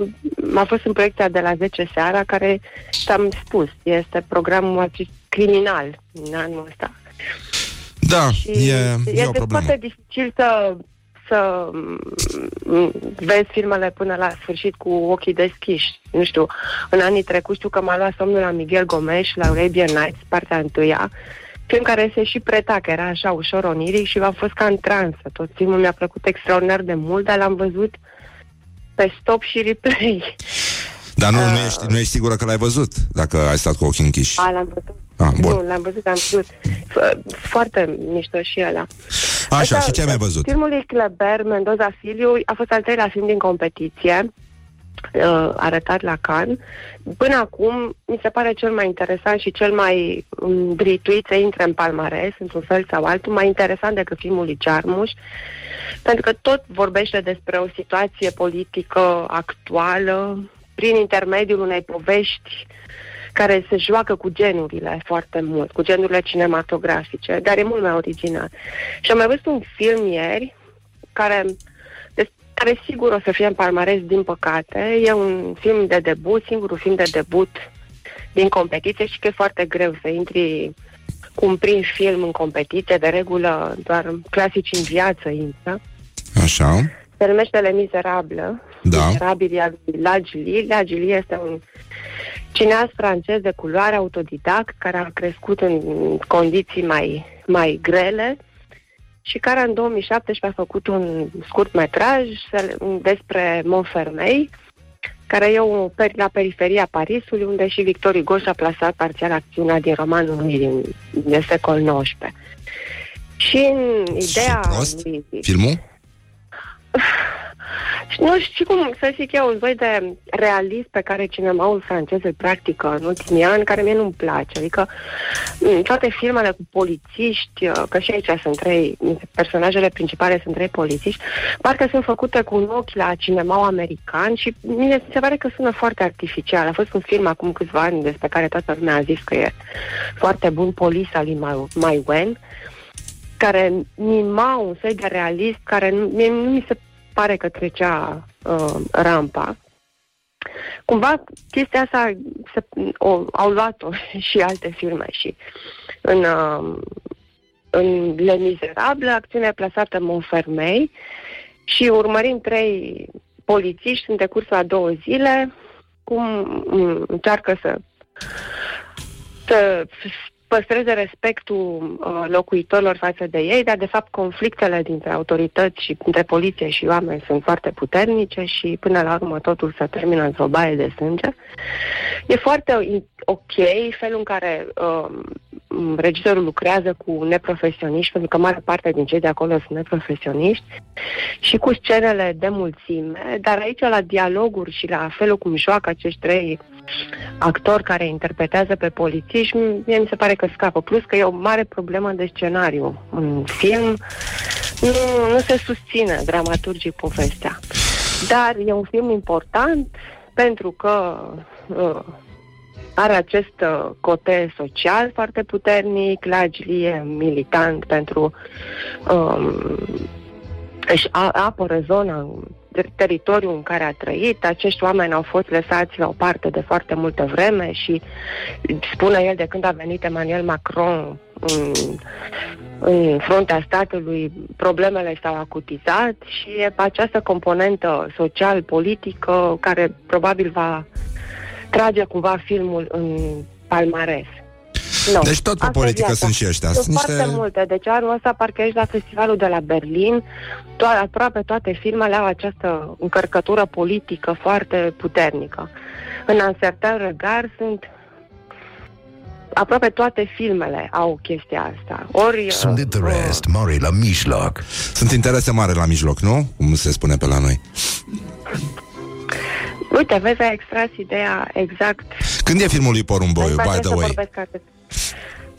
a fost în proiecția de la 10 seara care ți-am spus, este programul criminal în anul ăsta. Da, Și e, e o este problemă. foarte dificil să să mm, vezi filmele până la sfârșit cu ochii deschiși. Nu știu, în anii trecuți știu că m-a luat somnul la Miguel Gomes la Arabian Nights, partea întâia, film care se și preta, că era așa ușor oniric și a fost ca în transă. Tot filmul mi-a plăcut extraordinar de mult, dar l-am văzut pe stop și replay. Dar nu, nu, ești, nu ești sigură că l-ai văzut, dacă ai stat cu ochii închiși. A, l-am văzut. Ah, bun. Nu, l-am văzut, am văzut. F- Foarte mișto și ăla. Așa, Asta- și ce ai mai văzut? Filmul lui Kleber, Mendoza Filiu, a fost al treilea film din competiție, uh, arătat la Cannes. Până acum, mi se pare cel mai interesant și cel mai um, drituit să intre în palmares, într-un fel sau altul, mai interesant decât filmul lui Jarmusch, pentru că tot vorbește despre o situație politică actuală, prin intermediul unei povești care se joacă cu genurile foarte mult, cu genurile cinematografice, dar e mult mai original. Și am mai văzut un film ieri care, des- care sigur o să fie în palmares, din păcate. E un film de debut, singurul film de debut din competiție și că e foarte greu să intri cu un prim film în competiție, de regulă doar clasici în viață intră. Așa. Se numește Le Miserable. Da. Miserabili al lui Lagili. Lagili este un cineast francez de culoare autodidact care a crescut în condiții mai, mai grele și care în 2017 a făcut un scurt metraj despre Montfermeil, care e o, per- la periferia Parisului, unde și Victor Hugo și-a plasat parțial acțiunea din romanul lui din, din secol XIX. Și în ideea Și prost? lui, Filmul? și nu știu cum să zic eu, un soi de realist pe care cinemaul francez îl practică în ultimii ani, care mie nu-mi place. Adică m, toate filmele cu polițiști, uh, că și aici sunt trei, personajele principale sunt trei polițiști, parcă sunt făcute cu un ochi la cinemaul american și mie mi se pare că sună foarte artificial. A fost un film acum câțiva ani despre care toată lumea a zis că e foarte bun, Polisa lui Mai- Mai Wen, care mima un soi de realist care nu, mie nu mi se pare că trecea uh, rampa. Cumva chestia asta se, o, au luat-o și alte filme și în, uh, în Le Miserable, acțiunea e plasată în Montfermeil și urmărim trei polițiști în decursul a două zile cum mm, încearcă să să păstreze respectul uh, locuitorilor față de ei, dar de fapt conflictele dintre autorități și între poliție și oameni sunt foarte puternice și până la urmă totul se termină într-o baie de sânge. E foarte i- ok felul în care uh, regizorul lucrează cu neprofesioniști, pentru că mare parte din cei de acolo sunt neprofesioniști, și cu scenele de mulțime, dar aici la dialoguri și la felul cum joacă acești trei actori care interpretează pe polițiști, mie mi se pare că scapă. Plus că e o mare problemă de scenariu. În film nu, nu se susține dramaturgic povestea. Dar e un film important pentru că uh, are acest uh, cote social foarte puternic, Lagli e militant pentru um, își a- apără zona, ter- teritoriul în care a trăit. Acești oameni au fost lăsați la o parte de foarte multă vreme și spune el de când a venit Emmanuel Macron în, în fruntea statului, problemele s-au acutizat și e această componentă social-politică care probabil va trage cumva filmul în palmares. No. Deci tot pe Asta e politică viața. sunt și ăștia. Sunt Sunt foarte niște... multe. Deci anul ăsta parcă ești la festivalul de la Berlin. To- aproape toate filmele au această încărcătură politică foarte puternică. În Uncertain Regard sunt aproape toate filmele au chestia asta. Ori Sunt de the uh, rest, mare la mijloc. Sunt interese mari la mijloc, nu? Cum se spune pe la noi. Uite, vezi, ai extras ideea exact. Când e filmul lui Porumboiu, Mai by face the să way? vorbesc atât.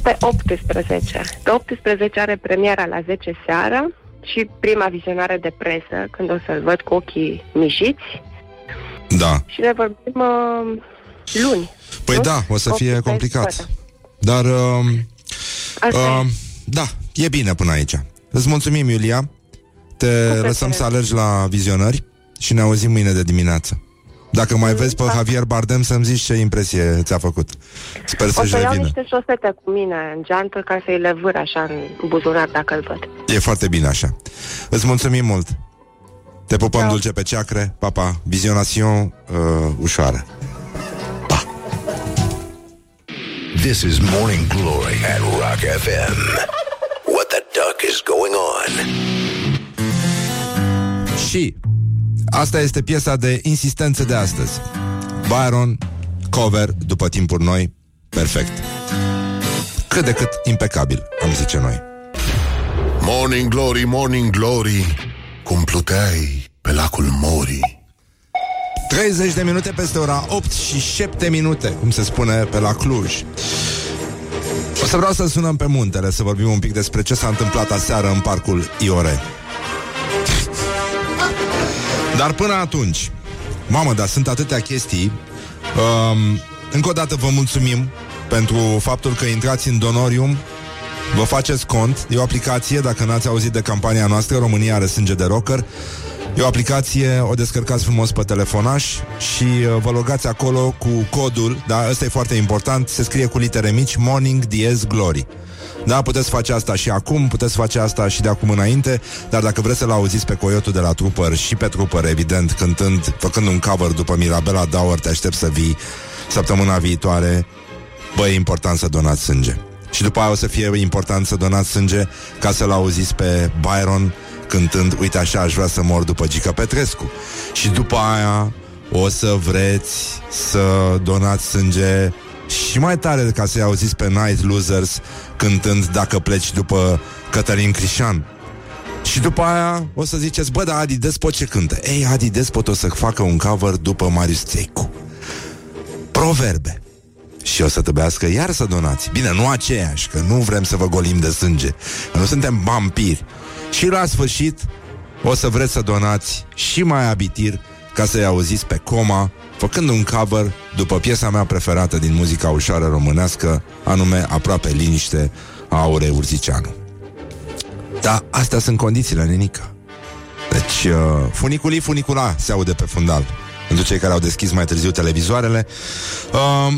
Pe 18. Pe 18 are premiera la 10 seara și prima vizionare de presă, când o să-l văd cu ochii mișiți Da. și ne vorbim uh, luni. Păi nu? da, o să fie 18 complicat. fără. Dar, uh, Asta uh, e. da, e bine până aici. Îți mulțumim, Iulia. Te plăcere. lăsăm să alergi la vizionări și ne auzim mâine de dimineață. Dacă mai vezi pe Javier Bardem să-mi zici ce impresie ți-a făcut. Sper O să-și să iau revină. niște șosete cu mine în geantă ca să-i le vâr așa în buzunar dacă îl văd. E foarte bine așa. Îți mulțumim mult. Te pupăm Ciao. dulce pe ceacre. Pa, pa. Vizionațion uh, ușoară. This is Morning Glory at Rock FM. What the duck is going on? Și asta este piesa de insistență de astăzi. Byron, cover, după timpuri noi, perfect. Cât de cât impecabil, am zice noi. Morning Glory, Morning Glory Cum pluteai pe lacul Mori 30 de minute peste ora 8 și 7 minute, cum se spune pe la Cluj. O să vreau să sunăm pe muntele Să vorbim un pic despre ce s-a întâmplat aseară În parcul Iore Dar până atunci Mamă, dar sunt atâtea chestii. Um, Încă o dată vă mulțumim Pentru faptul că intrați în Donorium. Vă faceți cont. E o aplicație, dacă n-ați auzit de campania noastră România are sânge de rocker. E o aplicație, o descărcați frumos pe telefonaș și uh, vă logați acolo cu codul, da, ăsta e foarte important, se scrie cu litere mici, Morning Diez Glory. Da, puteți face asta și acum, puteți face asta și de acum înainte, dar dacă vreți să-l auziți pe Coyotul de la Trooper și pe Trooper, evident, cântând, făcând un cover după Mirabela Dauer, te aștept să vii săptămâna viitoare, bă, e important să donați sânge. Și după aia o să fie important să donați sânge ca să-l auziți pe Byron cântând Uite așa aș vrea să mor după Gica Petrescu Și după aia o să vreți să donați sânge și mai tare ca să-i auziți pe Night Losers cântând Dacă pleci după Cătălin Crișan și după aia o să ziceți, bă, dar Adi Despot ce cântă? Ei, Adi Despot o să facă un cover după Marius Țeicu. Proverbe. Și o să trebuiască iar să donați. Bine, nu aceeași, că nu vrem să vă golim de sânge. Că nu suntem vampiri. Și la sfârșit o să vreți să donați și mai abitir ca să-i auziți pe coma, făcând un cover după piesa mea preferată din muzica ușoară românească, anume Aproape liniște a Aurei Urzicianu. Da, astea sunt condițiile, nenică. Deci, uh, funiculii funicula se aude pe fundal. Pentru cei care au deschis mai târziu televizoarele. Uh,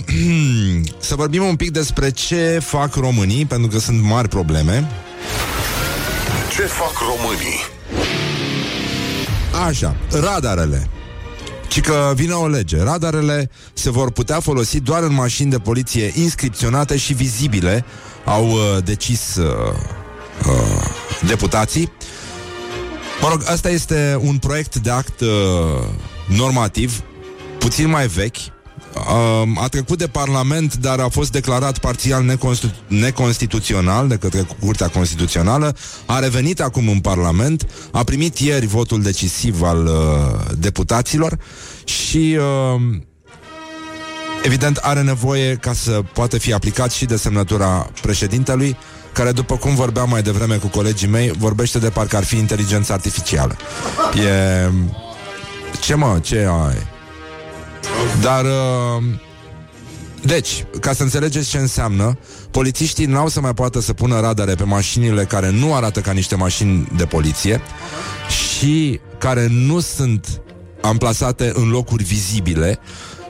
să vorbim un pic despre ce fac românii, pentru că sunt mari probleme. Ce fac românii? Așa, radarele. Ci că vine o lege. Radarele se vor putea folosi doar în mașini de poliție inscripționate și vizibile, au uh, decis uh, uh, deputații. Mă rog, asta este un proiect de act uh, normativ, puțin mai vechi, uh, a trecut de Parlament, dar a fost declarat parțial neconstitu- neconstituțional de către Curtea Constituțională, a revenit acum în Parlament, a primit ieri votul decisiv al uh, deputaților și uh, evident are nevoie ca să poată fi aplicat și de semnătura președintelui, care, după cum vorbeam mai devreme cu colegii mei, vorbește de parcă ar fi inteligență artificială. E... Ce mă? Ce ai? Dar... Uh... Deci, ca să înțelegeți ce înseamnă, polițiștii n-au să mai poată să pună radare pe mașinile care nu arată ca niște mașini de poliție și care nu sunt amplasate în locuri vizibile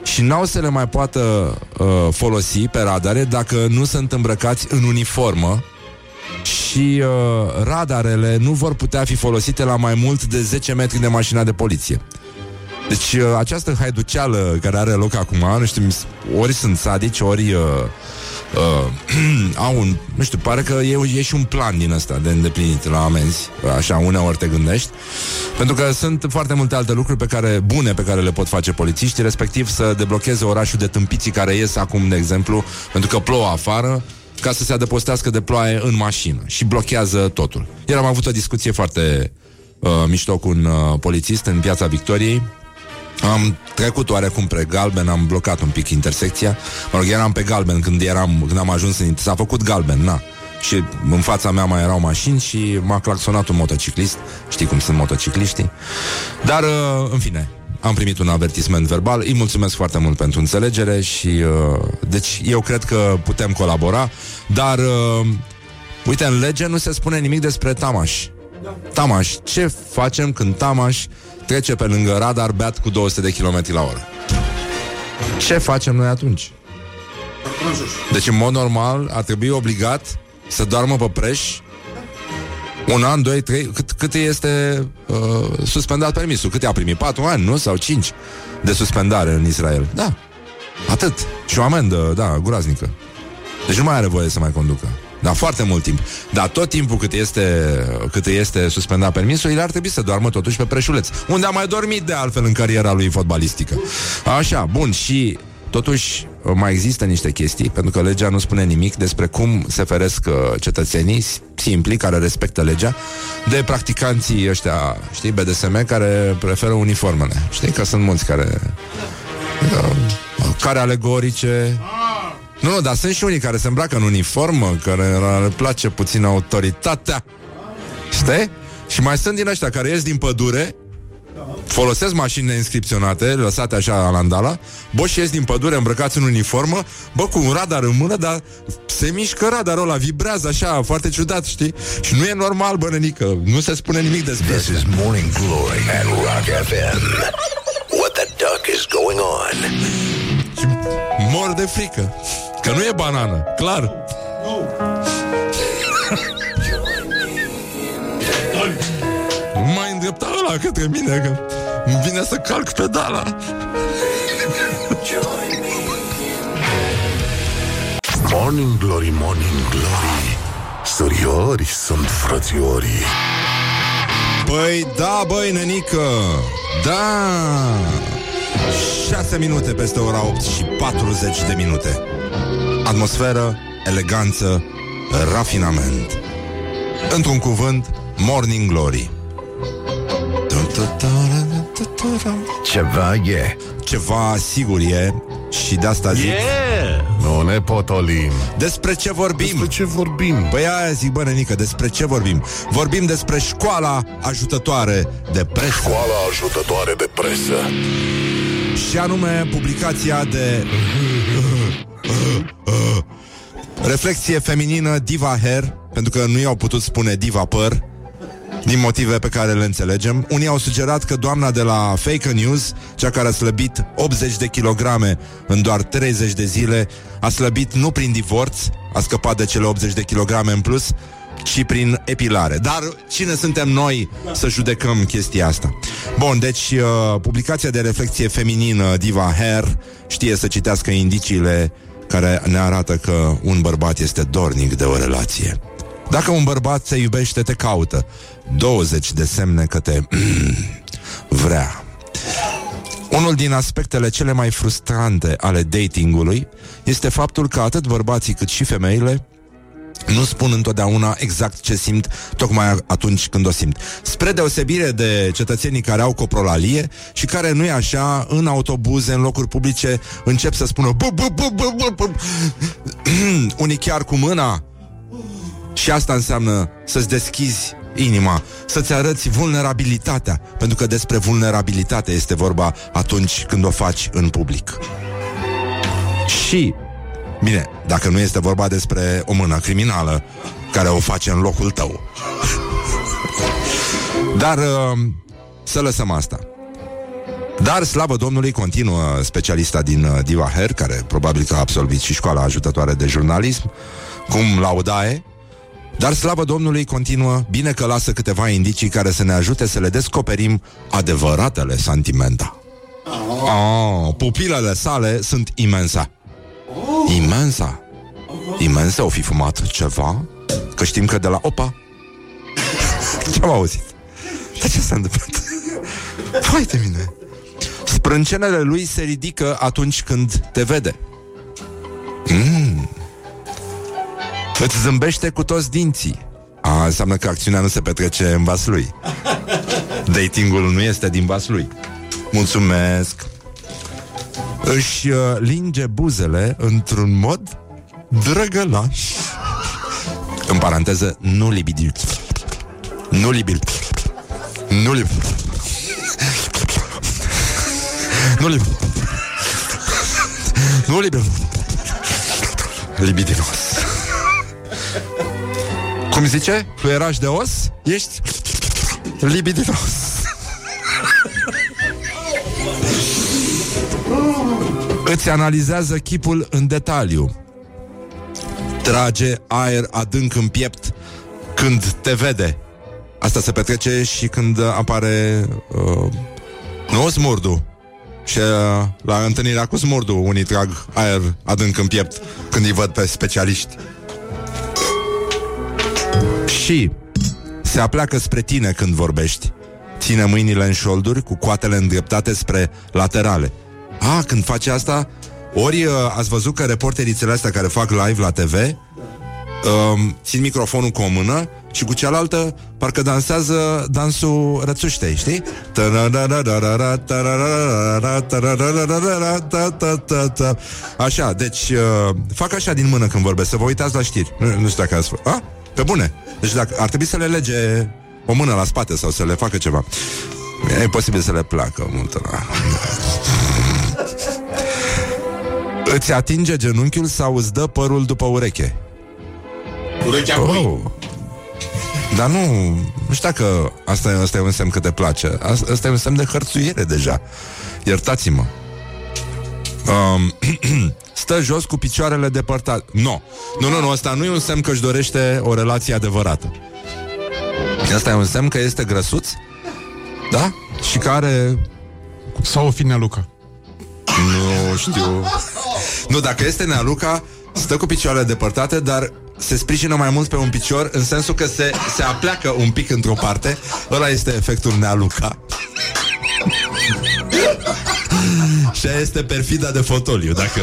și n-au să le mai poată uh, folosi pe radare dacă nu sunt îmbrăcați în uniformă și uh, radarele nu vor putea fi folosite la mai mult de 10 metri de mașina de poliție. Deci uh, această haiduceală care are loc acum, nu știu, ori sunt sadici, ori uh, uh, au un, nu știu, pare că e, e și un plan din ăsta de îndeplinit la amenzi, așa uneori te gândești, pentru că sunt foarte multe alte lucruri pe care, bune pe care le pot face polițiștii, respectiv să deblocheze orașul de tâmpiții care ies acum, de exemplu, pentru că plouă afară, ca să se adăpostească de ploaie în mașină și blochează totul. Iar am avut o discuție foarte uh, mișto cu un uh, polițist în piața Victoriei Am trecut oarecum pe galben, am blocat un pic intersecția. Mă rog, eram pe galben când, eram, când am ajuns în... S-a făcut galben, na. Și în fața mea mai erau mașini și m-a claxonat un motociclist. Știi cum sunt motocicliștii. Dar, uh, în fine, am primit un avertisment verbal. Îi mulțumesc foarte mult pentru înțelegere și... Uh, deci, eu cred că putem colabora, dar... Uh, uite, în lege nu se spune nimic despre Tamaș. Tamaș, ce facem când Tamaș trece pe lângă radar beat cu 200 de km la oră? Ce facem noi atunci? Deci, în mod normal, ar trebui obligat să doarmă pe preș un an, doi, trei, cât, cât este uh, suspendat permisul? Cât i-a primit? Patru ani, nu? Sau cinci de suspendare în Israel. Da. Atât. Și o amendă, da, groaznică. Deci nu mai are voie să mai conducă. Da, foarte mult timp. Dar tot timpul cât este, cât este suspendat permisul, el ar trebui să doarmă totuși pe preșuleț. Unde a mai dormit de altfel în cariera lui fotbalistică. Așa, bun, și Totuși, mai există niște chestii, pentru că legea nu spune nimic despre cum se feresc uh, cetățenii simpli, care respectă legea, de practicanții ăștia, știi, BDSM, care preferă uniformele. Știi că sunt mulți care... Uh, care alegorice... Nu, nu, dar sunt și unii care se îmbracă în uniformă, care le place puțin autoritatea. Știi? Și mai sunt din ăștia care ies din pădure folosesc mașini inscripționate, lăsate așa la andala, bă, și ies din pădure îmbrăcați în uniformă, bă, cu un radar în mână, dar se mișcă radarul ăla, vibrează așa, foarte ciudat, știi? Și nu e normal, bă, nenică, nu se spune nimic despre This is Morning Glory at Rock FM. What the duck is going on? Și mor de frică. Că nu e banană, clar. mai îndrepta ăla către mine Că îmi vine să calc pedala. Morning Glory, Morning Glory. Săriori sunt frățiorii. Păi da, băi, nenică. Da 6 minute peste ora 8 și 40 de minute Atmosferă, eleganță, rafinament Într-un cuvânt, Morning Glory Ceva e. Ceva sigur e Și de asta zic Yeah! Nu ne potolim Despre ce vorbim? Despre ce vorbim? Păi aia zic, bă, nenică, despre ce vorbim? Vorbim despre școala ajutătoare de presă Școala ajutătoare de presă Și anume publicația de Reflexie feminină Diva Hair Pentru că nu i-au putut spune Diva Păr din motive pe care le înțelegem. Unii au sugerat că doamna de la Fake News, cea care a slăbit 80 de kilograme în doar 30 de zile, a slăbit nu prin divorț, a scăpat de cele 80 de kilograme în plus, ci prin epilare. Dar cine suntem noi să judecăm chestia asta? Bun, deci uh, publicația de reflexie feminină Diva Hair știe să citească indiciile care ne arată că un bărbat este dornic de o relație. Dacă un bărbat te iubește, te caută. 20 de semne că te vrea. Unul din aspectele cele mai frustrante ale datingului este faptul că atât bărbații cât și femeile nu spun întotdeauna exact ce simt tocmai atunci când o simt. Spre deosebire de cetățenii care au coprolalie și care nu e așa, în autobuze, în locuri publice, încep să spună bu, bu, bu, bu, bu, bu. unii chiar cu mâna și asta înseamnă să-ți deschizi inima, să-ți arăți vulnerabilitatea, pentru că despre vulnerabilitate este vorba atunci când o faci în public. Și, bine, dacă nu este vorba despre o mână criminală care o face în locul tău. Dar uh, să lăsăm asta. Dar, slavă Domnului, continuă specialista din uh, Diva Hair, care probabil că a absolvit și școala ajutătoare de jurnalism, cum laudae, dar slavă Domnului continuă, bine că lasă câteva indicii care să ne ajute să le descoperim adevăratele sentimenta. Oh, pupilele sale sunt imensa. Imensa? Imensa o fi fumat ceva? Că știm că de la opa Ce am auzit? Dar ce s-a întâmplat? Hai de mine Sprâncenele lui se ridică atunci când te vede mm. Îți zâmbește cu toți dinții A, înseamnă că acțiunea nu se petrece în vas lui Datingul nu este din vas lui Mulțumesc. Își uh, linge buzele într-un mod drăgălaș. În paranteză, nu libidiu. Nu libil. Nu libil. Nu libil. Nu libil. Libidinos. Cum zice? Fluieraj de os? Ești libidinos. Îți analizează chipul în detaliu. Trage aer adânc în piept când te vede. Asta se petrece și când apare uh, nu smurdu. Și uh, la întâlnirea cu smurdu unii trag aer adânc în piept când îi văd pe specialiști. Și se apleacă spre tine când vorbești. Ține mâinile în șolduri cu coatele îndreptate spre laterale. A, când face asta, ori uh, ați văzut că reporterițele astea care fac live la TV um, țin microfonul cu o mână și cu cealaltă parcă dansează dansul rățuștei, știi? Așa, deci uh, fac așa din mână când vorbesc, să vă uitați la știri. Nu, nu știu dacă ați... A? Pe bune. Deci dacă ar trebui să le lege o mână la spate sau să le facă ceva. E posibil să le placă mult. Îți atinge genunchiul sau îți dă părul după ureche? Urechea Oh. Dar nu, nu știu dacă asta, e- asta e un semn că te place. Asta, asta e un semn de hărțuiere deja. Iertați-mă. Um, stă jos cu picioarele depărtate. No. Nu, nu, nu, asta nu e un semn că își dorește o relație adevărată. Asta e un semn că este grăsuț, da? Și care Sau o fi Luca. nu știu. Nu, dacă este Nealuca, stă cu picioarele depărtate, dar se sprijină mai mult pe un picior, în sensul că se, se apleacă un pic într-o parte. Ăla este efectul Nealuca. Și aia este perfida de fotoliu, dacă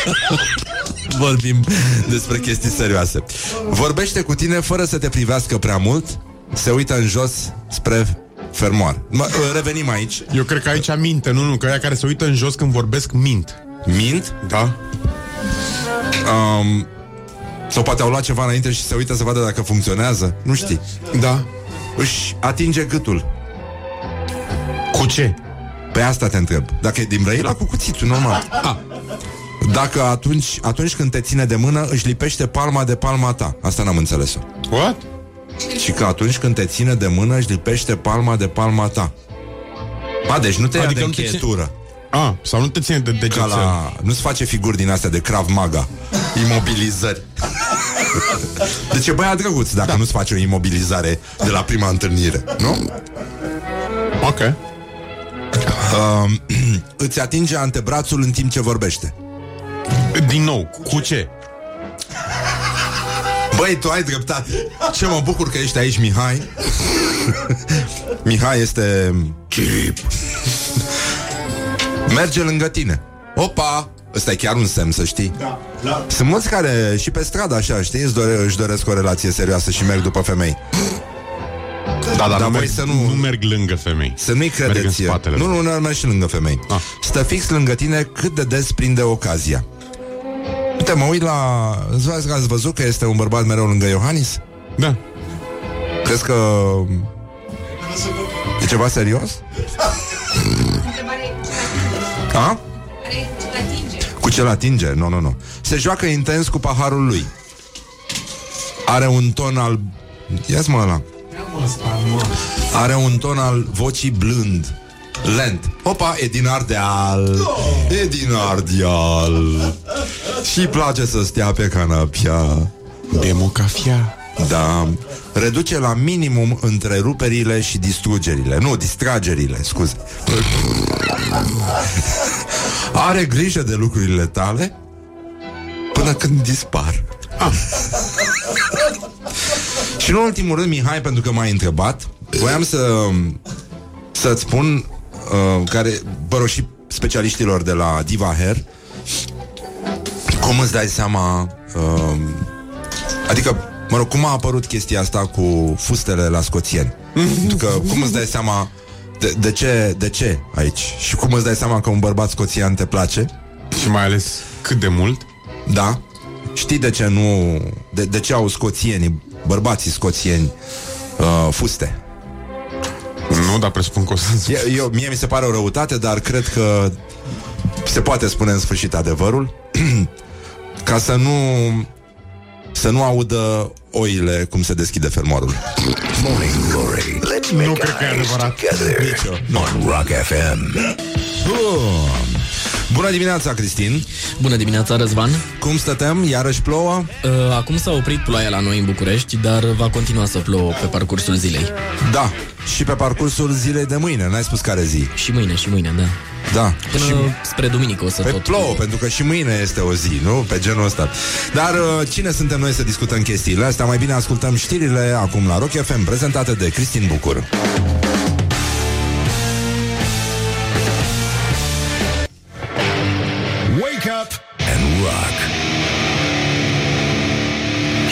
vorbim despre chestii serioase. Vorbește cu tine fără să te privească prea mult, se uită în jos spre fermoar. Mă, revenim aici. Eu cred că aici minte, nu, nu, că aia care se uită în jos când vorbesc mint. Mint? Da? Um, sau poate au luat ceva înainte și se uită să vadă dacă funcționează. Nu știi. Da. Își atinge gâtul. Cu ce? Pe asta te întreb. Dacă e din Brăila, cu cuțitul, normal. A. Dacă atunci, atunci când te ține de mână, își lipește palma de palma ta. Asta n-am înțeles-o. What? Și că atunci când te ține de mână, își lipește palma de palma ta. A, deci nu te Adică ia nu de te ține- încheietură. A, sau nu te ține de Ca degețel. la... Nu-ți face figuri din astea de Krav Maga Imobilizări Deci e băiat drăguț Dacă da. nu-ți face o imobilizare De la prima întâlnire Nu? Ok. Uh, îți atinge antebrațul în timp ce vorbește Din nou, cu ce? Băi, tu ai dreptate Ce mă bucur că ești aici, Mihai Mihai este Chirip Merge lângă tine Opa! Ăsta e chiar un semn, să știi Da, da. Sunt mulți care și pe stradă așa, știi, își, dore, își doresc o relație serioasă și merg după femei. Da, dar Dar nu, voi merg, să nu- nu merg lângă femei. Să nu-i credeți. Merg în spatele nu, lor. nu, nu mergi și lângă femei. Ah. Stă fix lângă tine cât de des prinde ocazia. Uite, mă uit la... Îți văd că ați văzut că este un bărbat mereu lângă Iohannis? Da. Crezi că... E ceva serios? A? Cu ce atinge? Nu, nu, nu. Se joacă intens cu paharul lui. Are un ton al... Ia-ți mă ăla. Are un ton al vocii blând. Lent. Opa, e din Ardeal. E din Ardeal. Și place să stea pe canapia. Democafia. Da. Reduce la minimum întreruperile și distrugerile. Nu, distragerile, scuze. Are grijă de lucrurile tale până când dispar. Ah. și în ultimul rând, Mihai, pentru că m-ai întrebat, voiam să să-ți spun uh, care, vă rog, și specialiștilor de la Diva Hair cum îți dai seama uh, Adică, mă rog, cum a apărut chestia asta cu fustele la scoțieni? Pentru că, cum îți dai seama De, de, ce, de ce aici? Și cum îți dai seama că un bărbat scoțian te place? Și mai ales cât de mult? Da. Știi de ce nu... De, de ce au scoțienii, bărbații scoțieni, uh, fuste? Nu, dar presupun că o să... Eu, eu, mie mi se pare o răutate, dar cred că se poate spune în sfârșit adevărul ca să nu să nu audă oile cum se deschide fermoarul. Morning Glory. Let's make Nu cred că e eyes adevărat. together on Rock FM. Bun. Bună dimineața, Cristin! Bună dimineața, Răzvan. Cum stătem? Iarăși plouă? Uh, Acum s-a oprit ploaia la noi în București, dar va continua să plouă pe parcursul zilei. Da. Și pe parcursul zilei de mâine, n-ai spus care zi. Și mâine, și mâine, da. Da. Până și... spre duminică o să Pe tot plouă, pentru că și mâine este o zi, nu? Pe genul ăsta. Dar uh, cine suntem noi să discutăm chestiile astea? Mai bine ascultăm știrile acum la Rock FM, prezentate de Cristin Bucur. Wake up and rock.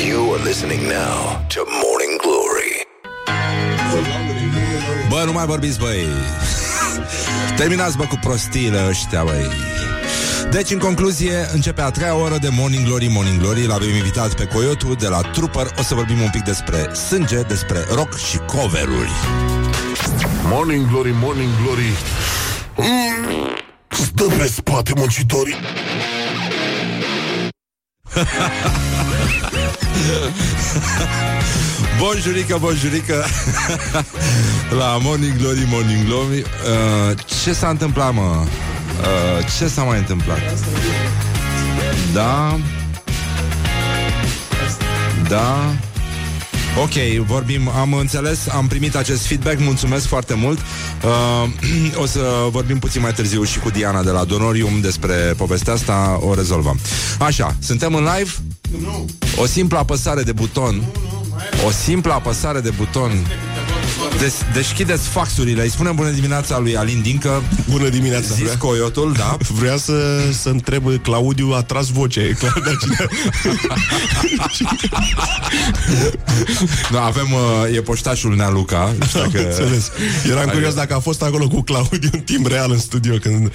You are listening now to Morning Glory. Bă, nu mai vorbiți, băi Terminați, bă, cu prostiile ăștia, băi. Deci, în concluzie, începe a treia oră de Morning Glory, Morning Glory. L-avem invitat pe Coyotu de la Trooper. O să vorbim un pic despre sânge, despre rock și coveruri. Morning Glory, Morning Glory. Mm, Stă pe spate muncitorii. Bonjurică, bonjurică La Morning Glory, Morning Glory uh, Ce s-a întâmplat, mă? Uh, ce s-a mai întâmplat? Da Da Ok, vorbim, am înțeles, am primit acest feedback, mulțumesc foarte mult. Uh, o să vorbim puțin mai târziu și cu Diana de la Donorium despre povestea asta, o rezolvăm. Așa, suntem în live? Nu. O simplă apăsare de buton. O simplă apăsare de buton. Des, deschideți faxurile. Îi spunem bună dimineața lui Alin Dincă. Bună dimineața Zis vrea, coiotul, da. vrea să, să întreb Claudiu a tras voce e clar de cine... da avem, uh, e poștașul Nea Luca. Nu știu Am dacă- înțeles. Eram curios dacă a fost acolo cu Claudiu în timp real în studio când...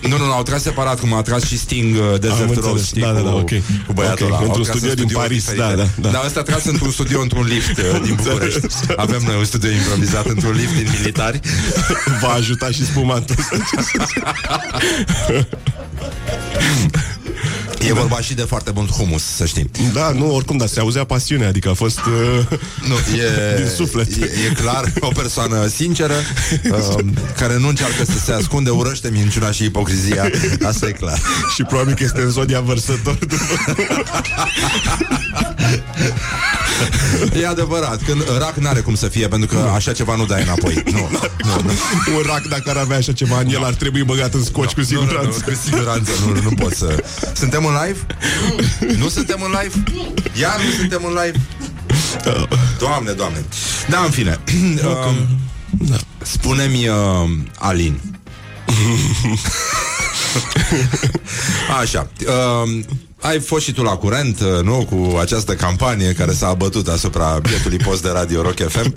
Nu, nu, nu, au tras separat, cum a tras și Sting uh, Desert Am Rose, înțeles. știi, Da, da, da, cu, ok. cu băiatul Ok, ăla. Au într-un tras studio în din studiouri Paris, diferite. da, da, da. Dar ăsta a tras într-un studio, într-un lift uh, din București. Avem noi un studio improvizat într-un lift din militari. Va ajuta și spumantul. E vorba și de foarte mult humus, să știi. Da, nu, oricum, dar se auzea pasiunea, adică a fost... Uh, Nu, e, Din suflet. E, e clar o persoană sinceră uh, care nu încearcă să se ascunde, urăște minciuna și ipocrizia. Asta e clar. și probabil că este în zodia vărsător după... E adevărat, când rac n-are cum să fie, pentru că așa ceva nu dai înapoi. Nu, nu, nu. Un rac, dacă ar avea așa ceva în el, ar trebui băgat în scoci cu Nu, nu, nu, siguranță. cu siguranță nu, nu pot să... Suntem în live? Nu suntem în live? Iar nu suntem în live? Doamne, doamne. Da, în fine. Um, Spune-mi, uh, Alin. Așa. Um, ai fost și tu la curent, uh, nu? Cu această campanie care s-a abătut asupra bietului post de Radio Rock FM.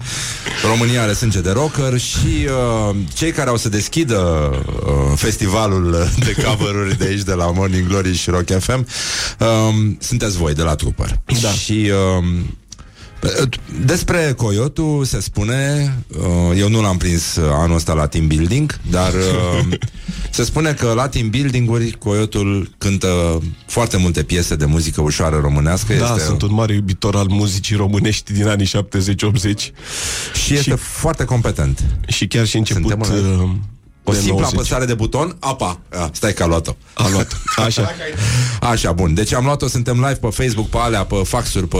România are sânge de rocker și uh, cei care au să deschidă uh, festivalul de cover de aici, de la Morning Glory și Rock FM, um, sunteți voi de la Trooper. Da. Și... Um, despre Coyotu se spune, uh, eu nu l-am prins uh, anul ăsta la team building, dar uh, se spune că la team building-uri Coyotul cântă foarte multe piese de muzică ușoară românească. Da, este, sunt un mare iubitor al muzicii românești din anii 70-80 și este și- foarte competent. și chiar și început Suntem în- uh, O de simplă 90. apăsare de buton, apa. A, stai că a luat-o. A luat. Așa. Așa, bun. Deci am luat-o, suntem live pe Facebook, pe alea, pe faxuri, pe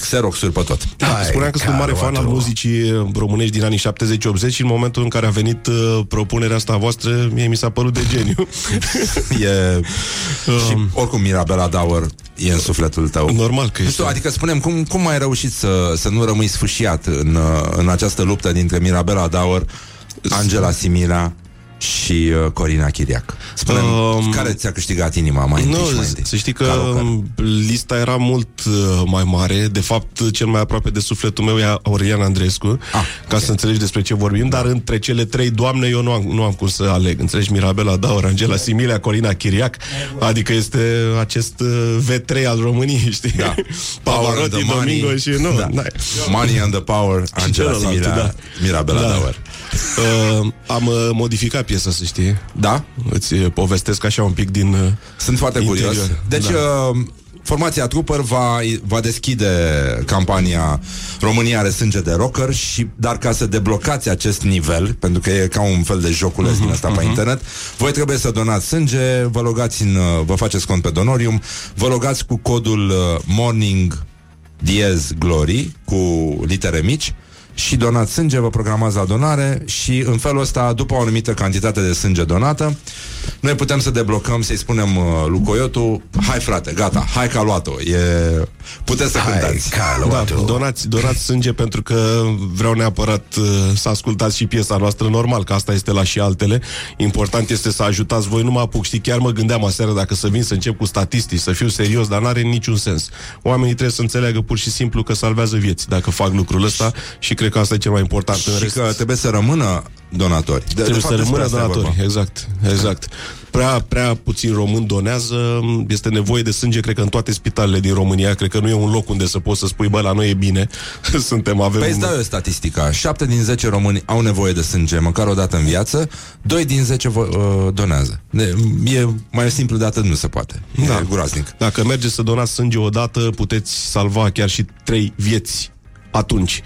Xerox-uri, pe tot. Da, spuneam că sunt un mare fan al muzicii românești din anii 70-80 și în momentul în care a venit uh, propunerea asta voastră, mie mi s-a părut de geniu. E... și oricum Mirabela Dauer e în sufletul tău. Normal că Nu este. știu, adică spunem, cum, cum ai reușit să, să nu rămâi sfâșiat în, uh, în această luptă dintre Mirabela Dauer, Angela Simila și uh, Corina Chiriac. spune um, care ți-a câștigat inima mai întâi nu, și mai întâi? Să știi că lista era mult uh, mai mare. De fapt, cel mai aproape de sufletul meu e Aurelian Andrescu, ah, ca okay. să înțelegi despre ce vorbim, dar între cele trei doamne eu nu am, nu am cum să aleg. Înțelegi? Mirabela Daur, Angela Similia, Corina Chiriac, adică este acest uh, V3 al României, știi? Da. Pavarotti, Domingo și nu. Da. Money and the Power, Angela Similia, da. Mirabela da. Daur. Uh, am uh, modificat piesa, să știi. Da? Îți uh, povestesc așa un pic din uh, Sunt foarte interior. curios. Deci, da. uh, formația Trooper va, va deschide campania România are sânge de rocker și, dar ca să deblocați acest nivel, pentru că e ca un fel de joculeț uh-huh, din ăsta uh-huh. pe mhm. internet, voi trebuie să donați sânge, vă logați în, uh, vă faceți cont pe Donorium, vă logați cu codul uh, Morning Diez Glory cu litere mici și donați sânge, vă programați la donare și în felul ăsta, după o anumită cantitate de sânge donată, noi putem să deblocăm, să-i spunem uh, lui Coyotu, hai frate, gata, hai că a luat-o, e... puteți să hai, cântați. Da, donați, donați sânge pentru că vreau neapărat uh, să ascultați și piesa noastră normal, că asta este la și altele. Important este să ajutați voi, nu mă apuc, știi, chiar mă gândeam aseară dacă să vin să încep cu statistici, să fiu serios, dar n-are niciun sens. Oamenii trebuie să înțeleagă pur și simplu că salvează vieți dacă fac lucrul ăsta și cred că asta e cel mai important. Și în rest... că trebuie să rămână donatori. De, trebuie de fapt, să rămână donatori, exact, exact. Prea, prea puțin români donează, este nevoie de sânge, cred că în toate spitalele din România, cred că nu e un loc unde să poți să spui, bă, la noi e bine, suntem, avem... Păi îți dau eu statistica, 7 din 10 români au nevoie de sânge măcar o dată în viață, 2 din 10 uh, donează. De, e mai simplu de atât nu se poate. Da. E groaznic. Dacă mergeți să donați sânge o dată, puteți salva chiar și 3 vieți atunci.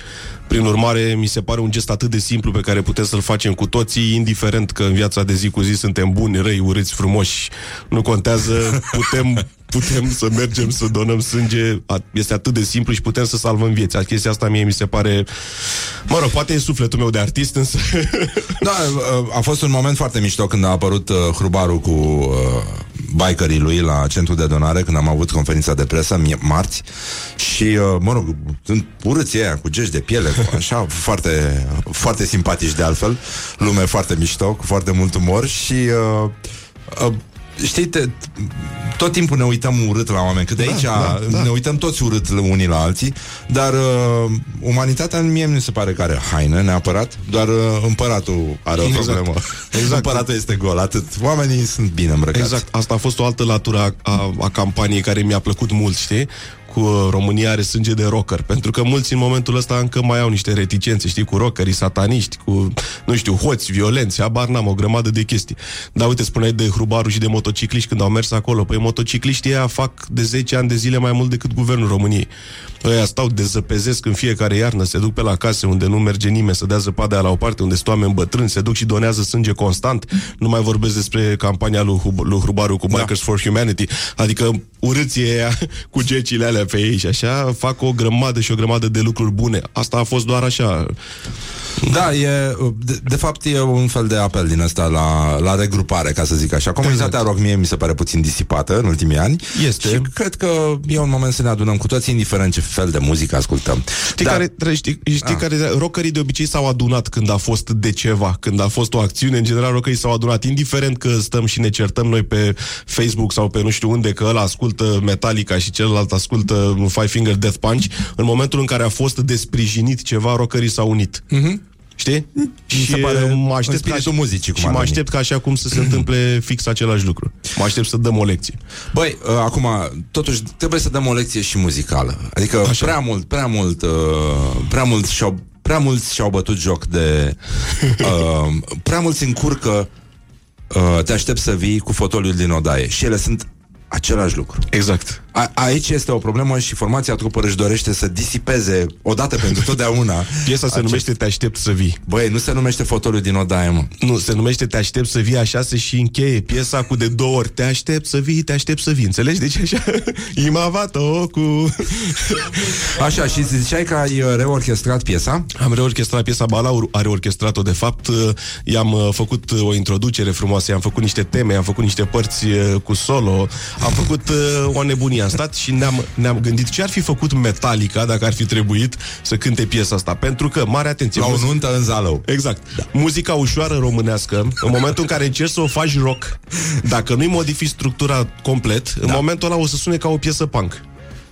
Prin urmare, mi se pare un gest atât de simplu pe care putem să-l facem cu toții, indiferent că în viața de zi cu zi suntem buni, răi, urâți, frumoși. Nu contează, putem, putem să mergem să donăm sânge. Este atât de simplu și putem să salvăm vieți. Chestia asta mie mi se pare... Mă rog, poate e sufletul meu de artist, însă... Da, a fost un moment foarte mișto când a apărut uh, Hrubaru cu uh, bikerii lui la centrul de donare când am avut conferința de presă marți și, uh, mă rog, sunt urâți aia cu gești de piele, cu așa, foarte, foarte simpatici de altfel, lume foarte mișto, cu foarte mult umor și uh, uh, știi, te, tot timpul ne uităm urât la oameni, că de da, aici da, da. ne uităm toți urât unii la alții, dar uh, umanitatea mie nu se pare că are haine neapărat, doar uh, împăratul are o exact. problemă. Exact. împăratul este gol, atât. Oamenii sunt bine îmbrăcați. Exact, asta a fost o altă latură a, a, a campaniei care mi-a plăcut mult, știi? Cu uh, România are sânge de rocker, pentru că mulți în momentul ăsta încă mai au niște reticențe, știi, cu rockerii sataniști, cu, nu știu, hoți, violenți, abar n-am, o grămadă de chestii. Dar uite, spuneai de hrubarul și de motocicliști când au mers acolo. Păi motocicliștii ăia fac de 10 ani de zile mai mult decât guvernul României. Ăia stau, dezăpezesc în fiecare iarnă, se duc pe la case unde nu merge nimeni să dea zăpada la o parte, unde sunt oameni bătrâni, se duc și donează sânge constant. Nu mai vorbesc despre campania lui, Hub- lui Hrubaru cu da. Bikers da. for Humanity. Adică urâție aia cu gecile alea pe ei și așa fac o grămadă și o grămadă de lucruri bune. Asta a fost doar așa da, e, de, de fapt e un fel de apel din ăsta la, la regrupare, ca să zic așa. Comunitatea exact. rock mie mi se pare puțin disipată în ultimii ani. Este. Și cred că e un moment să ne adunăm cu toții, indiferent ce fel de muzică ascultăm. Știi, da. care, știi, știi ah. care rockerii de obicei s-au adunat când a fost de ceva, când a fost o acțiune, în general rockerii s-au adunat, indiferent că stăm și ne certăm noi pe Facebook sau pe nu știu unde, că ăla ascultă Metallica și celălalt ascultă Five Finger Death Punch, în momentul în care a fost desprijinit ceva, rockerii s-au unit. Mm-hmm. Știi? Mi și se pare mă aștept ca și, muzicii, cum și mă aștept ca așa cum să se întâmple fix același lucru. Mă aștept să dăm o lecție. Băi, uh, acum, totuși, trebuie să dăm o lecție și muzicală. Adică așa. prea mult, prea mult, uh, prea mult și-au prea mulți și-au bătut joc de... Uh, prea mulți încurcă uh, te aștept să vii cu fotoliul din odaie. Și ele sunt același lucru. Exact. A, aici este o problemă și formația trupă își dorește să disipeze odată pentru totdeauna. Piesa se acest... numește Te aștept să vii. Băi, nu se numește fotoliu din odaie, mă. Nu, se numește Te aștept să vii așa se și încheie piesa cu de două ori. Te aștept să vii, te aștept să vii. Înțelegi? Deci așa, imavato cu... Așa, și ziceai că ai uh, reorchestrat piesa? Am reorchestrat piesa, Balaur a reorchestrat-o de fapt. Uh, i-am uh, făcut o introducere frumoasă, i-am făcut niște teme, i-am făcut niște părți cu solo, am făcut o nebunie am stat și ne-am, ne-am gândit ce ar fi făcut Metallica dacă ar fi trebuit să cânte piesa asta. Pentru că, mare atenție, La o muzica- nuntă în zalău. Exact. Da. Muzica ușoară românească, în momentul în care încerci să o faci rock, dacă nu-i modifici structura complet, da. în momentul ăla o să sune ca o piesă punk.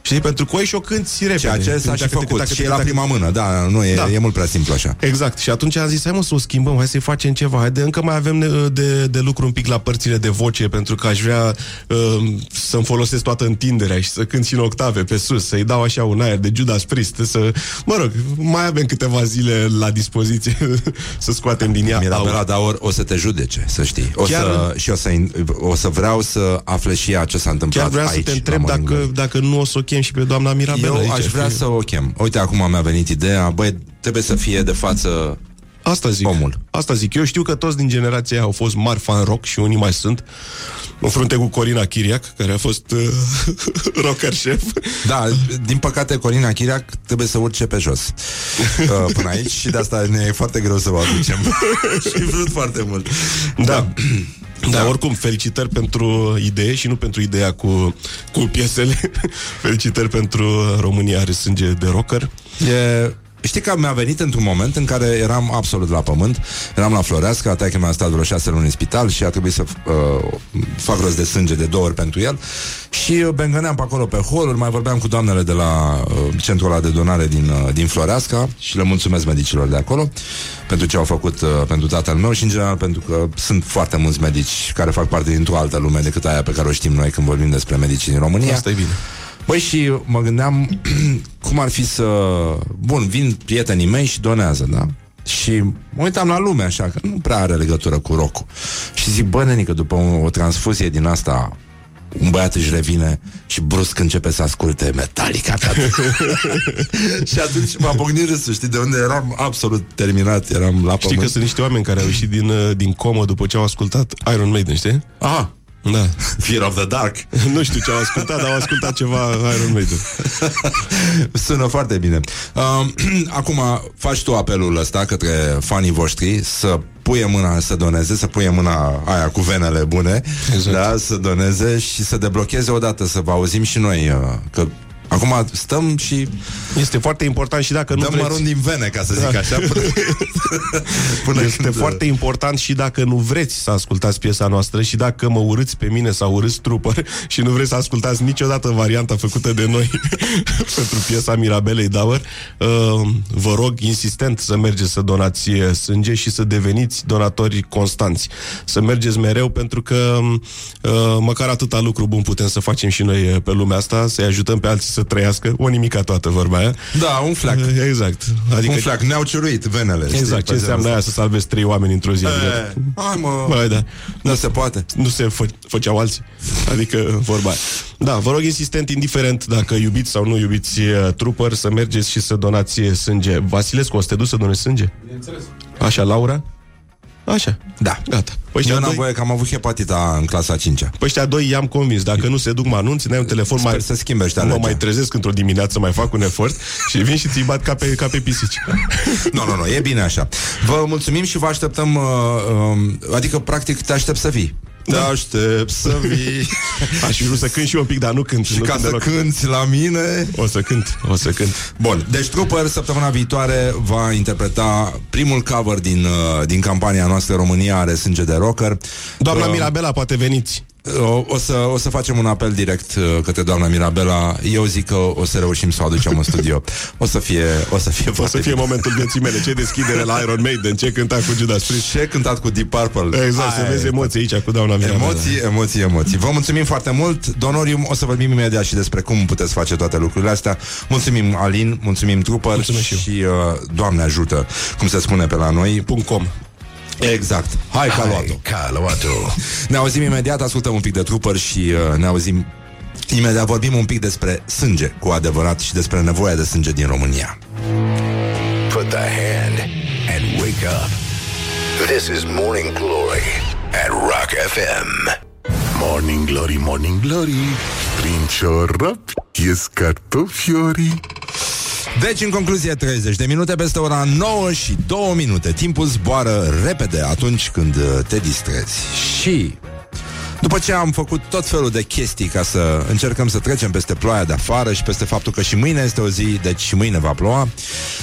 Știi? Pentru că o și o cânti repede. Ceea ce s-a și Tacă, tacă, făcut. tacă, Și e tacă, la tacă. prima mână, da, nu e, Da. e mult prea simplu așa. Exact. Și atunci am zis, hai mă să o schimbăm, hai să-i facem ceva. Haide, încă mai avem de, de, de lucru un pic la părțile de voce, pentru că aș vrea uh, să-mi folosesc toată întinderea și să cânt și în octave pe sus, să-i dau așa un aer de Judas Priest, să... Mă rog, mai avem câteva zile la dispoziție să scoatem din ea Mirabela aur. Daur o să te judece, să știi. O Chiar- să, și o să, o să vreau să afle și ea ce s-a întâmplat Chiar vreau aici. să te la întreb Morning dacă, Glory. dacă nu o să o chem și pe doamna Mirabela. Eu aici, aș ar vrea fi- să o chem. Uite, acum mi-a venit ideea, băi, trebuie să fie de față Asta zic. Omul. Asta zic. Eu știu că toți din generația aia au fost mari fan rock și unii mai sunt. În frunte cu Corina Chiriac, care a fost uh, rocker șef. Da, din păcate Corina Chiriac trebuie să urce pe jos uh, Până aici Și de asta ne e foarte greu să o aducem Și vrut foarte mult Da. Da, oricum, felicitări pentru idee și nu pentru ideea cu, cu piesele. felicitări pentru România are sânge de rocker. E, știi că mi-a venit într-un moment în care eram absolut la pământ Eram la Floreasca, că mi-a stat vreo șase luni în spital Și a trebuit să uh, fac rost de sânge de două ori pentru el Și uh, bengăneam pe acolo pe holuri Mai vorbeam cu doamnele de la uh, centrul ăla de donare din, uh, din Floreasca Și le mulțumesc medicilor de acolo Pentru ce au făcut uh, pentru tatăl meu Și în general pentru că sunt foarte mulți medici Care fac parte dintr-o altă lume decât aia pe care o știm noi Când vorbim despre medicii din România Asta e bine. Băi, și mă gândeam cum ar fi să... Bun, vin prietenii mei și donează, da? Și mă uitam la lume așa, că nu prea are legătură cu rock Și zic, bă, nenică, după o, o transfuzie din asta un băiat își revine și brusc începe să asculte Metallica tată. Și atunci m-a pocnit râsul, știi, de unde eram absolut terminat, eram la Știi că pământ. sunt niște oameni care au ieșit din, uh, din comă după ce au ascultat Iron Maiden, știi? Aha, Da. Fear of the Dark. nu știu ce au ascultat, dar au ascultat ceva Iron Maiden. Sună foarte bine. Uh, acum, faci tu apelul ăsta către fanii voștri să puie mâna să doneze, să puie mâna aia cu venele bune, Exact. da, să doneze și să deblocheze odată, să vă auzim și noi, uh, că acum stăm și Este foarte important și dacă nu dăm vreți... mărunt din vene, ca să zic așa, până, până Este când, foarte important și dacă nu vreți să ascultați piesa noastră și dacă mă urâți pe mine sau urâți Trooper și nu vreți să ascultați niciodată varianta făcută de noi pentru piesa Mirabelei Dauer, uh, vă rog insistent să mergeți să donați uh, sânge și să deveniți donatori constanți. Să mergeți mereu pentru că uh, măcar atâta lucru bun putem să facem și noi uh, pe lumea asta, să-i ajutăm pe alții să trăiască, o nimica toată vorba aia. Da, un fleac. Uh, Exact. Adică Un fleac, ne-au ciuruit venele. știi, Exact, pe ce înseamnă genul aia să salvezi trei oameni într-o zi? ăsta. adică- E, Hai mă, Băi, da. nu se poate. Nu se fă- făceau alții. Adică, vorba aia. Da, vă rog insistent, indiferent dacă iubiți sau nu iubiți uh, trooper, să mergeți și să donați uh, sânge. Vasilescu, o să te duci să donezi sânge? Bineînțeles. Așa, Laura? Așa. Da. Gata. Păi Eu ăștia, n-am doi, voie că am avut hepatita în clasa 5 pe ăștia doi i-am convins. Dacă nu se duc, mă anunți, n-ai un telefon Sper mai... să schimbe ăștia nu mă legea. mai trezesc într-o dimineață, mai fac un efort și vin și ți-i bat ca pe, ca pe pisici. Nu, nu, nu, e bine așa. Vă mulțumim și vă așteptăm, uh, uh, adică practic te aștept să vii. Te aștept să vii Aș fi vrut să cânt și eu un pic, dar nu cânt. și nu ca cânt să deloc. cânti la mine. O să cânt, o să cânt. Bun, deci Trooper săptămâna viitoare va interpreta primul cover din, uh, din campania noastră România are sânge de rocker. Doamna Uh, Mirabela, poate veniți. O, o, să, o să facem un apel direct uh, către doamna Mirabela. Eu zic că o să reușim să o aducem în studio. O să fie, o să fie O foarte să fie bine. momentul vieții mele. Ce deschidere la Iron Maiden, ce cânta cu Judas Priest. Ce cântat cu Deep Purple. Exact, să Aia vezi e. emoții aici cu doamna Mirabela. Emoții, emoții, emoții. Vă mulțumim foarte mult. Donorium, o să vorbim imediat și despre cum puteți face toate lucrurile astea. Mulțumim, Alin, mulțumim, Trooper Mulțumesc și eu. și uh, Doamne ajută, cum se spune pe la noi. .com Exact. Hai, ca luat Ca luat-o. Ne auzim imediat, ascultăm un pic de Trooper și uh, ne auzim imediat vorbim un pic despre sânge, cu adevărat, și despre nevoia de sânge din România. Put the hand and wake up. This is Morning Glory at Rock FM. Morning Glory, Morning Glory Prin ciorap ies cartofiorii Deci, în concluzie, 30 de minute peste ora 9 și 2 minute. Timpul zboară repede atunci când uh, te distrezi. Și După ce am făcut tot felul de chestii ca să încercăm să trecem peste ploaia de afară și peste faptul că și mâine este o zi, deci și mâine va ploua,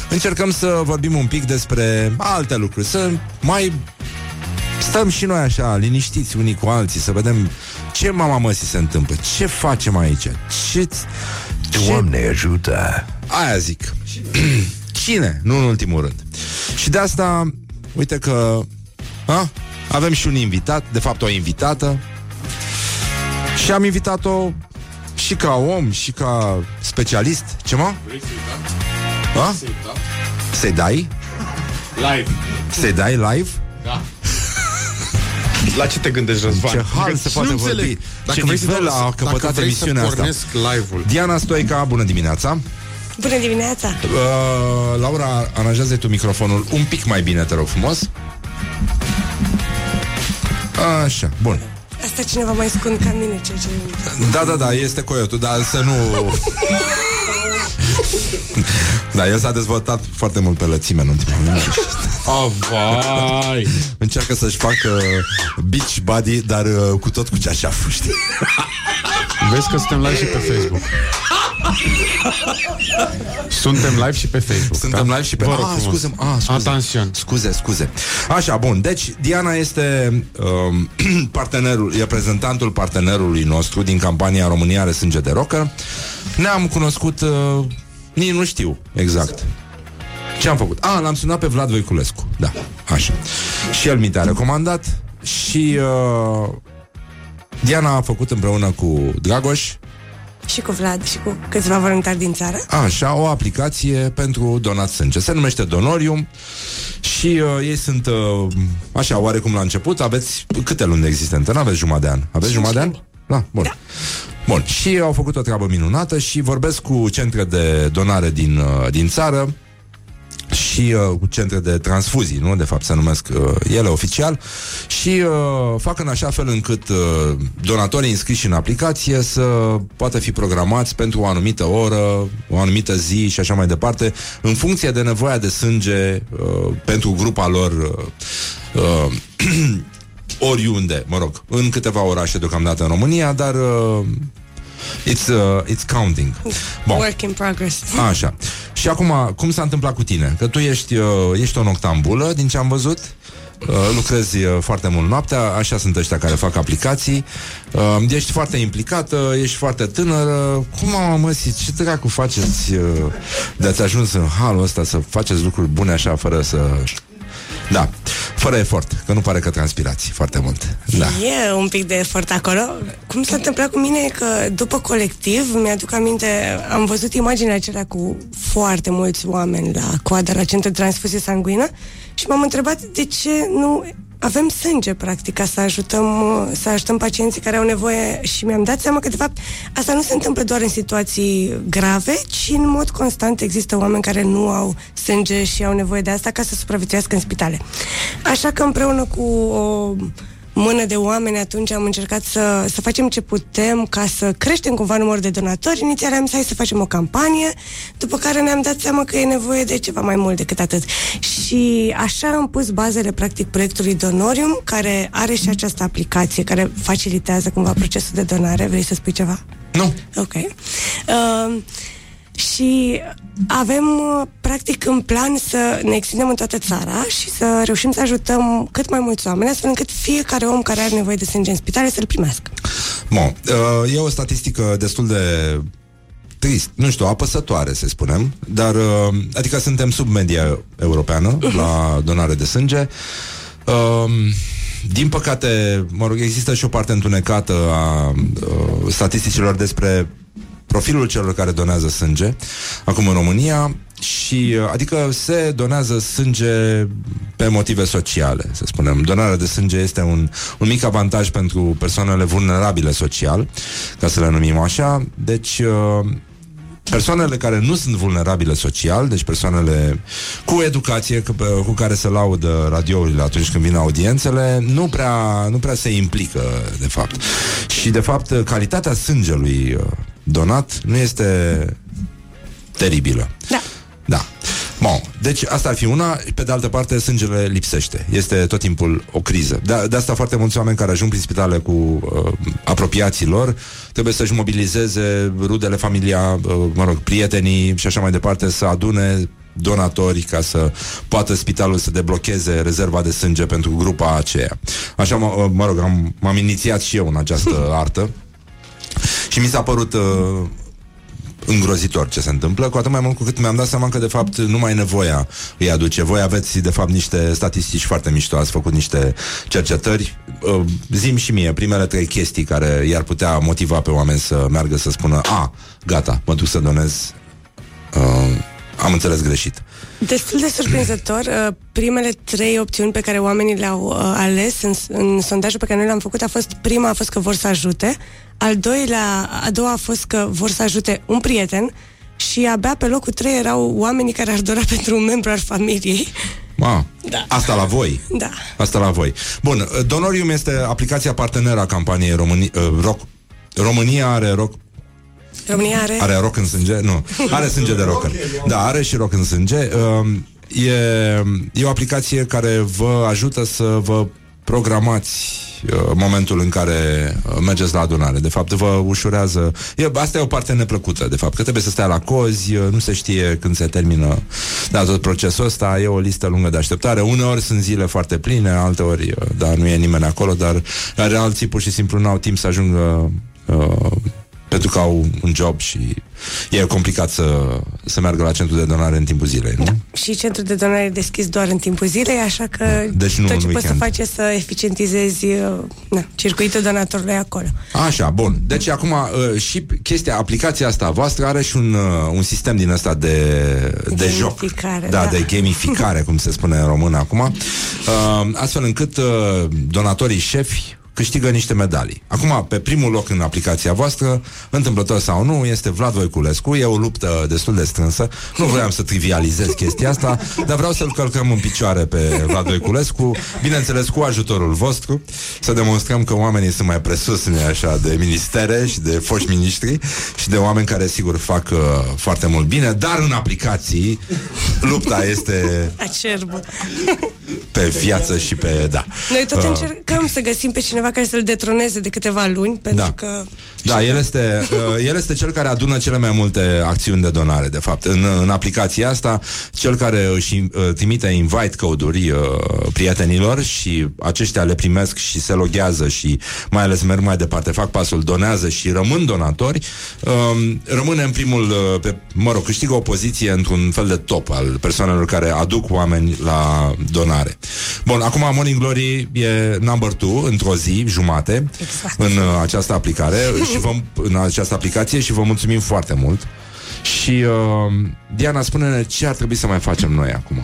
încercăm să vorbim un pic despre alte lucruri, să mai stăm și noi așa, liniștiți unii cu alții, să vedem ce mama măsii se întâmplă, ce facem aici, ce... Doamne ajută! Aia zic. Cine? Nu în ultimul rând. Și de asta, uite că a? avem și un invitat, de fapt o invitată, și am invitat-o și ca om, și ca specialist. Ce mă? A? Să-i dai? Live. Să-i dai live? Da. La ce te gândești, Răzvan? Ce hal se poate nu vorbi. înțeleg. Dacă Ce vrei să nivel dau- a dacă căpătat vrei să emisiunea asta. pornesc live-ul. Diana Stoica, bună dimineața! Bună dimineața! Uh, Laura, aranjează tu microfonul un pic mai bine, te rog frumos. Așa, bun. Asta cineva mai scund ca mine, ceea ce... Da, da, da, este coyotul, dar să nu... da, el s-a dezvoltat foarte mult pe lățime în ultimul moment. Oh, vai! Încearcă să-și facă beach body, dar uh, cu tot cu ceașaful, știi? Vezi că suntem live și pe Facebook. Suntem live și pe Facebook. Suntem da? live și pe... Vă rog Ah, frumos. scuze, ah, scuze. Atențion. Scuze, scuze. Așa, bun. Deci, Diana este um, partenerul, reprezentantul partenerului nostru din campania România are sânge de rocker. Ne-am cunoscut, uh, nici nu știu exact. Ce am făcut? Ah, l-am sunat pe Vlad Voiculescu. Da, așa. Și el mi te-a recomandat și uh, Diana a făcut împreună cu Dragoș Și cu Vlad și cu câțiva voluntari din țară. Așa, o aplicație pentru donat sânge. Se numește Donorium și uh, ei sunt, uh, așa, oarecum la început, aveți câte luni de existență? Nu aveți jumătate de an. Aveți jumătate de an? Da, bun. Da. Bun, și au făcut o treabă minunată și vorbesc cu centre de donare din, uh, din țară și uh, cu centre de transfuzii, nu? De fapt se numesc uh, ele oficial și uh, fac în așa fel încât uh, donatorii înscriși în aplicație să poată fi programați pentru o anumită oră, o anumită zi și așa mai departe, în funcție de nevoia de sânge uh, pentru grupa lor uh, uh, oriunde, mă rog, în câteva orașe deocamdată în România, dar uh, it's, uh, it's counting. Bun. Work in progress. Așa. Și acum, cum s-a întâmplat cu tine? Că tu ești, uh, ești o noctambulă, din ce am văzut. Uh, lucrezi uh, foarte mult noaptea, așa sunt ăștia care fac aplicații. Uh, ești foarte implicată, ești foarte tânără. Cum am mă, ce dracu faceți uh, de ați ajuns în halul ăsta să faceți lucruri bune așa, fără să... Da, fără efort, că nu pare că transpirați foarte mult. Da. E un pic de efort acolo. Cum s-a întâmplat cu mine e că după colectiv, mi-aduc aminte, am văzut imaginea acelea cu foarte mulți oameni la coadă la centru de transfuzie sanguină și m-am întrebat de ce nu avem sânge, practic, ca să ajutăm, să ajutăm pacienții care au nevoie și mi-am dat seama că, de fapt, asta nu se întâmplă doar în situații grave, ci în mod constant există oameni care nu au sânge și au nevoie de asta ca să supraviețuiască în spitale. Așa că împreună cu o mână de oameni atunci am încercat să, să facem ce putem ca să creștem cumva numărul de donatori. Inițial am zis hai să facem o campanie, după care ne-am dat seama că e nevoie de ceva mai mult decât atât. Și așa am pus bazele practic proiectului Donorium, care are și această aplicație care facilitează cumva procesul de donare. Vrei să spui ceva? Nu. Ok. Uh, și avem, uh, practic, în plan să ne extindem în toată țara și să reușim să ajutăm cât mai mulți oameni, astfel încât fiecare om care are nevoie de sânge în spitale să-l primească. Bun, uh, e o statistică destul de trist, nu știu, apăsătoare, să spunem, dar, uh, adică suntem sub media europeană la donare de sânge. Uh, din păcate, mă rog, există și o parte întunecată a uh, statisticilor despre profilul celor care donează sânge acum în România și uh, adică se donează sânge pe motive sociale, să spunem. Donarea de sânge este un, un mic avantaj pentru persoanele vulnerabile social, ca să le numim așa. Deci uh, persoanele care nu sunt vulnerabile social, deci persoanele cu educație, cu, cu care se laudă radiourile atunci când vin audiențele, nu prea, nu prea se implică, de fapt. Și, de fapt, calitatea sângelui uh, donat nu este teribilă. Da. Da. Bun, deci asta ar fi una, pe de altă parte sângele lipsește. Este tot timpul o criză. De, de asta foarte mulți oameni care ajung prin spitale cu uh, apropiații lor trebuie să-și mobilizeze rudele, familia, uh, mă rog, prietenii și așa mai departe, să adune donatori ca să poată spitalul să deblocheze rezerva de sânge pentru grupa aceea. Așa, mă, mă rog, am, m-am inițiat și eu în această artă și mi s-a părut uh, îngrozitor ce se întâmplă, cu atât mai mult cu cât mi-am dat seama că de fapt numai nevoia îi aduce. Voi aveți de fapt niște statistici foarte mișto, ați făcut niște cercetări. Uh, zim și mie primele trei chestii care i-ar putea motiva pe oameni să meargă să spună a, gata, mă duc să donez uh, am înțeles greșit. Destul de surprinzător, uh, primele trei opțiuni pe care oamenii le-au uh, ales în, în sondajul pe care noi l-am făcut a fost, prima a fost că vor să ajute, al doilea, a doua a fost că vor să ajute un prieten și abia pe locul trei erau oamenii care ar dora pentru un membru al familiei. Ma, da. Asta la voi. Da. Asta la voi. Bun, uh, Donorium este aplicația parteneră a campaniei România, uh, rock. România are rock România are... Are rock în sânge? Nu. Are sânge de rocker. Da, are și rock în sânge. Um, e, e o aplicație care vă ajută să vă programați uh, momentul în care uh, mergeți la adunare. De fapt, vă ușurează... E, asta e o parte neplăcută, de fapt, că trebuie să stai la cozi, uh, nu se știe când se termină da, tot procesul ăsta, e o listă lungă de așteptare. Uneori sunt zile foarte pline, alteori, da, nu e nimeni acolo, dar, dar alții pur și simplu nu au timp să ajungă uh, pentru că au un job și e complicat să, să meargă la centru de donare în timpul zilei, nu? Da. Și centrul de donare e deschis doar în timpul zilei, așa că deci nu tot ce poți să faci e să eficientizezi uh, na, circuitul donatorului acolo. Așa, bun. Deci acum uh, și chestia, aplicația asta voastră are și un, uh, un sistem din ăsta de, de joc. Da, da, de gamificare, cum se spune în română acum. Astfel încât donatorii șefi câștigă niște medalii. Acum, pe primul loc în aplicația voastră, întâmplător sau nu, este Vlad Voiculescu. E o luptă destul de strânsă. Nu vreau să trivializez chestia asta, dar vreau să-l călcăm în picioare pe Vlad Voiculescu, bineînțeles cu ajutorul vostru, să demonstrăm că oamenii sunt mai presus, nu așa, de ministere și de foști miniștri și de oameni care, sigur, fac uh, foarte mult bine, dar în aplicații lupta este acerbă pe viață și pe, da. Noi tot uh, încercăm să găsim pe cineva care să-l detroneze de câteva luni, pentru da. că... Da, el este, uh, el este cel care adună cele mai multe acțiuni de donare, de fapt. În, în aplicația asta, cel care își uh, trimite invite code-uri uh, prietenilor și aceștia le primesc și se loghează și mai ales merg mai departe, fac pasul, donează și rămân donatori, uh, rămâne în primul, uh, pe, mă rog, câștigă o poziție într-un fel de top al persoanelor care aduc oameni la donare. Bun, acum Morning Glory e number 2 într-o zi, jumate, exact. în uh, această aplicare și vă, în această aplicație și vă mulțumim foarte mult. Și uh, Diana, spune-ne ce ar trebui să mai facem noi acum.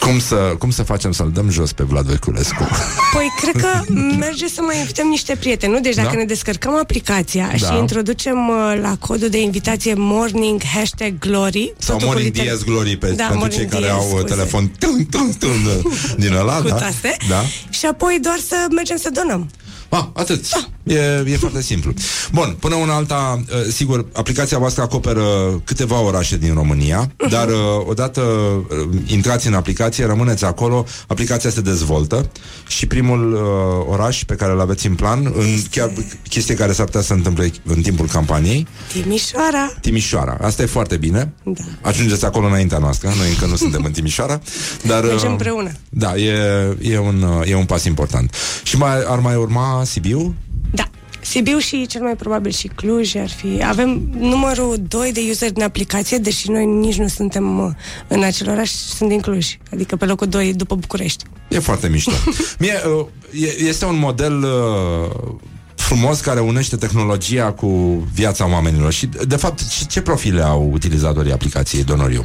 Cum să, cum să facem să-l dăm jos pe Vlad Voiculescu? Păi, cred că merge să mai invităm niște prieteni, nu? Deci dacă da? ne descărcăm aplicația da. și introducem uh, la codul de invitație morning hashtag glory sau morning liter... DS glory pe, da, pentru cei care au uh, scuze. telefon tung, tung, tung, din ăla, Cu da? taste. da? Și apoi doar să mergem să donăm. Ah, atât. Da. E, e foarte simplu. Bun, până una alta, uh, sigur, aplicația voastră acoperă câteva orașe din România, uh-huh. dar uh, odată uh, intrați în aplicație, rămâneți acolo, aplicația se dezvoltă și primul uh, oraș pe care îl aveți în plan, în chiar chestie care s-ar putea să întâmple în timpul campaniei. Timișoara. Timișoara. Asta e foarte bine. Da. Ajungeți acolo înaintea noastră. Noi încă nu suntem în Timișoara. Dar, Mergem împreună. Da, e, e, un, e un pas important. Și mai, ar mai urma Sibiu? Da. Sibiu și cel mai probabil și Cluj ar fi. Avem numărul 2 de user din aplicație, deși noi nici nu suntem uh, în acel oraș, sunt din Cluj. Adică pe locul 2 după București. E foarte mișto. Mie, uh, este un model uh, frumos care unește tehnologia cu viața oamenilor. Și, de fapt, ce profile au utilizatorii aplicației Donorium?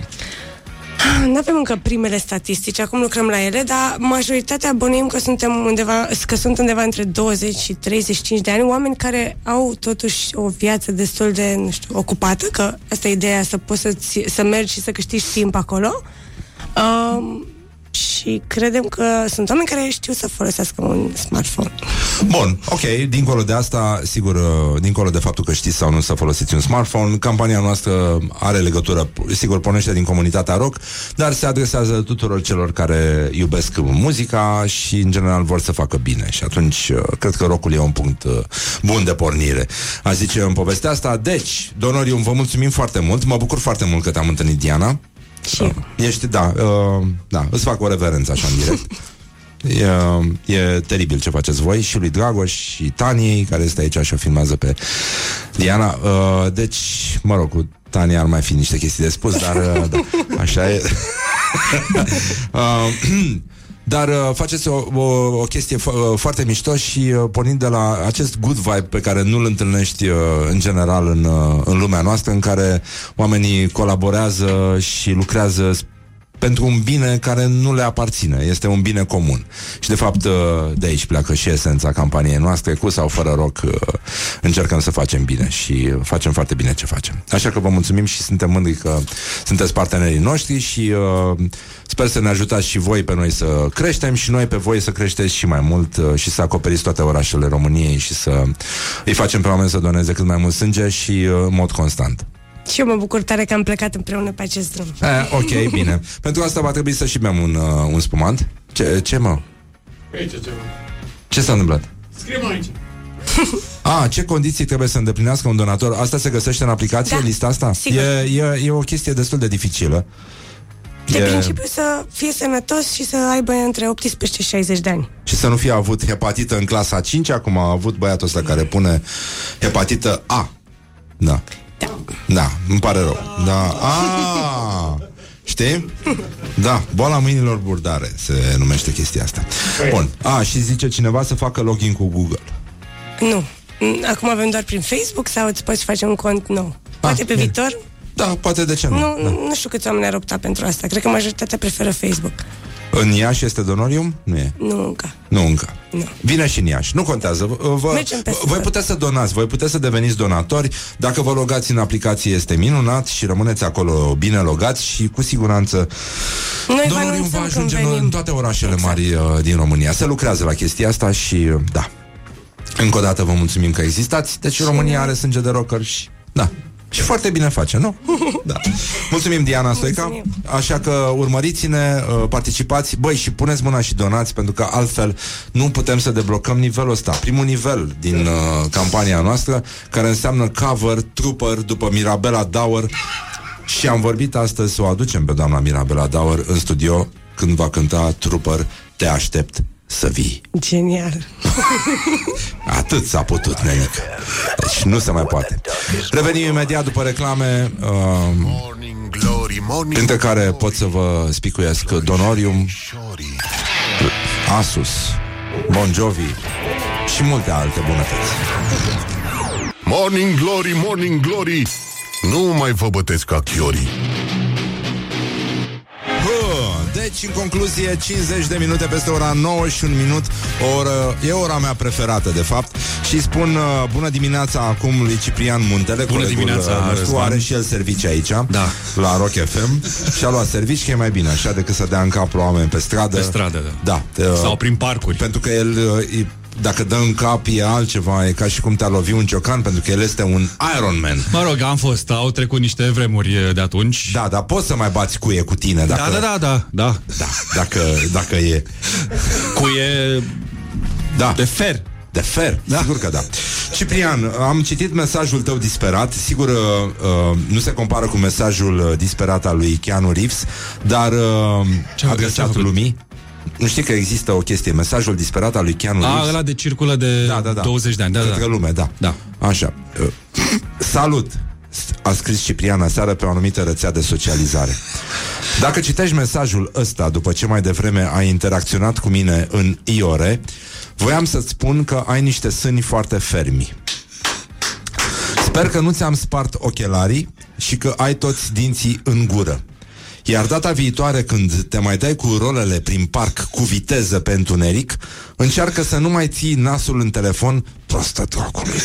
Nu avem încă primele statistici, acum lucrăm la ele, dar majoritatea bănuim că, suntem undeva, că sunt undeva între 20 și 35 de ani, oameni care au totuși o viață destul de, nu știu, ocupată, că asta e ideea, să poți să, să mergi și să câștigi timp acolo. Um, și și credem că sunt oameni care știu să folosească un smartphone. Bun, ok, dincolo de asta, sigur, uh, dincolo de faptul că știți sau nu să folosiți un smartphone, campania noastră are legătură, sigur, pornește din comunitatea rock, dar se adresează tuturor celor care iubesc muzica și, în general, vor să facă bine. Și atunci, uh, cred că rockul e un punct uh, bun de pornire. Aș zice în povestea asta. Deci, Donorium, vă mulțumim foarte mult. Mă bucur foarte mult că te-am întâlnit, Diana. Și eu. Ești, da, uh, da, îți fac o reverență așa în direct. E, e teribil ce faceți voi și lui Dragoș și Taniei, care este aici și o filmează pe Diana. Uh, deci, mă rog, cu Tania ar mai fi niște chestii de spus, dar uh, da, așa e. uh, dar uh, faceți o, o, o chestie fo- uh, foarte mișto și uh, pornind de la acest good vibe pe care nu-l întâlnești uh, în general în, uh, în lumea noastră, în care oamenii colaborează și lucrează sp- pentru un bine care nu le aparține, este un bine comun. Și de fapt uh, de aici pleacă și esența campaniei noastre, cu sau fără rock, uh, încercăm să facem bine și facem foarte bine ce facem. Așa că vă mulțumim și suntem mândri că sunteți partenerii noștri și uh, sper să ne ajutați și voi pe noi să creștem și noi pe voi să creșteți și mai mult uh, și să acoperiți toate orașele României și să îi facem pe oameni să doneze cât mai mult sânge și uh, în mod constant. Și eu mă bucur tare că am plecat împreună pe acest drum. Eh, ok, bine. Pentru asta va trebui să și bem un, uh, un spumant. Ce, ce mă? Aici ceva. Ce s-a întâmplat? Scriem aici. A, ce condiții trebuie să îndeplinească un donator? Asta se găsește în aplicație, Da, lista asta? sigur. E, e, e o chestie destul de dificilă. De E- principiu să fie sănătos și să aibă între 18 și 60 de ani. Și să nu fie avut hepatită în clasa 5 Acum a avut băiatul ăsta care pune hepatită A Da Da. Da, îmi pare rău Da, a, Știi? Da, boala mâinilor burdare Se numește chestia asta Bun, a, și zice cineva să facă login cu Google Nu. Mm, Acum avem doar prin Facebook sau îți poți face un cont nou? Poate pe bine. viitor? Da, poate de ce nu, Nu, da. nu știu câți oameni ar opta pentru asta. Cred că majoritatea preferă Facebook. În Iași este donorium? Nu e Nu încă. Nu încă. Nu. Vine și în Iași. Nu contează. V- Vă, Mergem peste voi tot. puteți să donați, voi puteți să deveniți donatori. Dacă vă logați în aplicație este minunat și rămâneți acolo bine logați și cu siguranță Noi vă donorium anunțăm va când ajunge în, venim. în toate orașele mari uh, din România. Se lucrează la chestia asta și uh, da. Încă o dată vă mulțumim că existați. Deci România are sânge de rocker și da. Și foarte bine face, nu? Da. Mulțumim, Diana Stoica. Mulțumim. Așa că urmăriți-ne, uh, participați, băi, și puneți mâna și donați, pentru că altfel nu putem să deblocăm nivelul ăsta. Primul nivel din uh, campania noastră, care înseamnă cover, trooper, după Mirabela Dauer. Și am vorbit astăzi să o aducem pe doamna Mirabela Dauer în studio când va cânta trooper Te aștept să vii. Genial. Atât s-a putut, nenică. Deci nu se mai poate. Revenim imediat după reclame, uh, Morning glory, morning printre care pot să vă spicuiesc Donorium, glory. Asus, Bon Jovi și multe alte bunătăți. Morning glory, morning glory Nu mai vă bătesc ca chiorii Bă, Deci, în concluzie, 50 de minute peste ora 9 și un minut o oră, E ora mea preferată, de fapt Și spun uh, bună dimineața acum lui Ciprian Muntele Bună colegul, dimineața, uh, nostru, Răzvan. Are și el servicii aici Da. La Rock FM Și-a luat servici, că e mai bine așa Decât să dea în cap la oameni pe stradă Pe stradă, da. Da uh, Sau prin parcuri. Pentru că el uh, e- dacă dă în cap e altceva E ca și cum te-a lovit un ciocan Pentru că el este un Iron Man Mă rog, am fost, au trecut niște vremuri eh, de atunci. Da, dar poți să mai bați cuie cu tine dacă, da, da, da, da, da. da dacă, dacă e Cu e Da. de fer. De fer, da. sigur că da. Ciprian, am citit mesajul tău disperat. Sigur, uh, uh, nu se compară cu mesajul uh, disperat al lui Keanu Reeves, dar uh, Ce a- ce a adresat făcut? lumii. Nu știi că există o chestie, mesajul disperat al lui Keanu A, Reeves? ăla de circulă de da, da, da. 20 de ani. Da, Către da. lume, da. Da. Așa. Uh, Salut! A scris Ciprian aseară pe o anumită rețea de socializare. Dacă citești mesajul ăsta după ce mai devreme ai interacționat cu mine în Iore, voiam să-ți spun că ai niște sâni foarte fermi. Sper că nu ți-am spart ochelarii și că ai toți dinții în gură. Iar data viitoare când te mai dai cu rolele prin parc cu viteză pe întuneric, încearcă să nu mai ții nasul în telefon prostă dracului.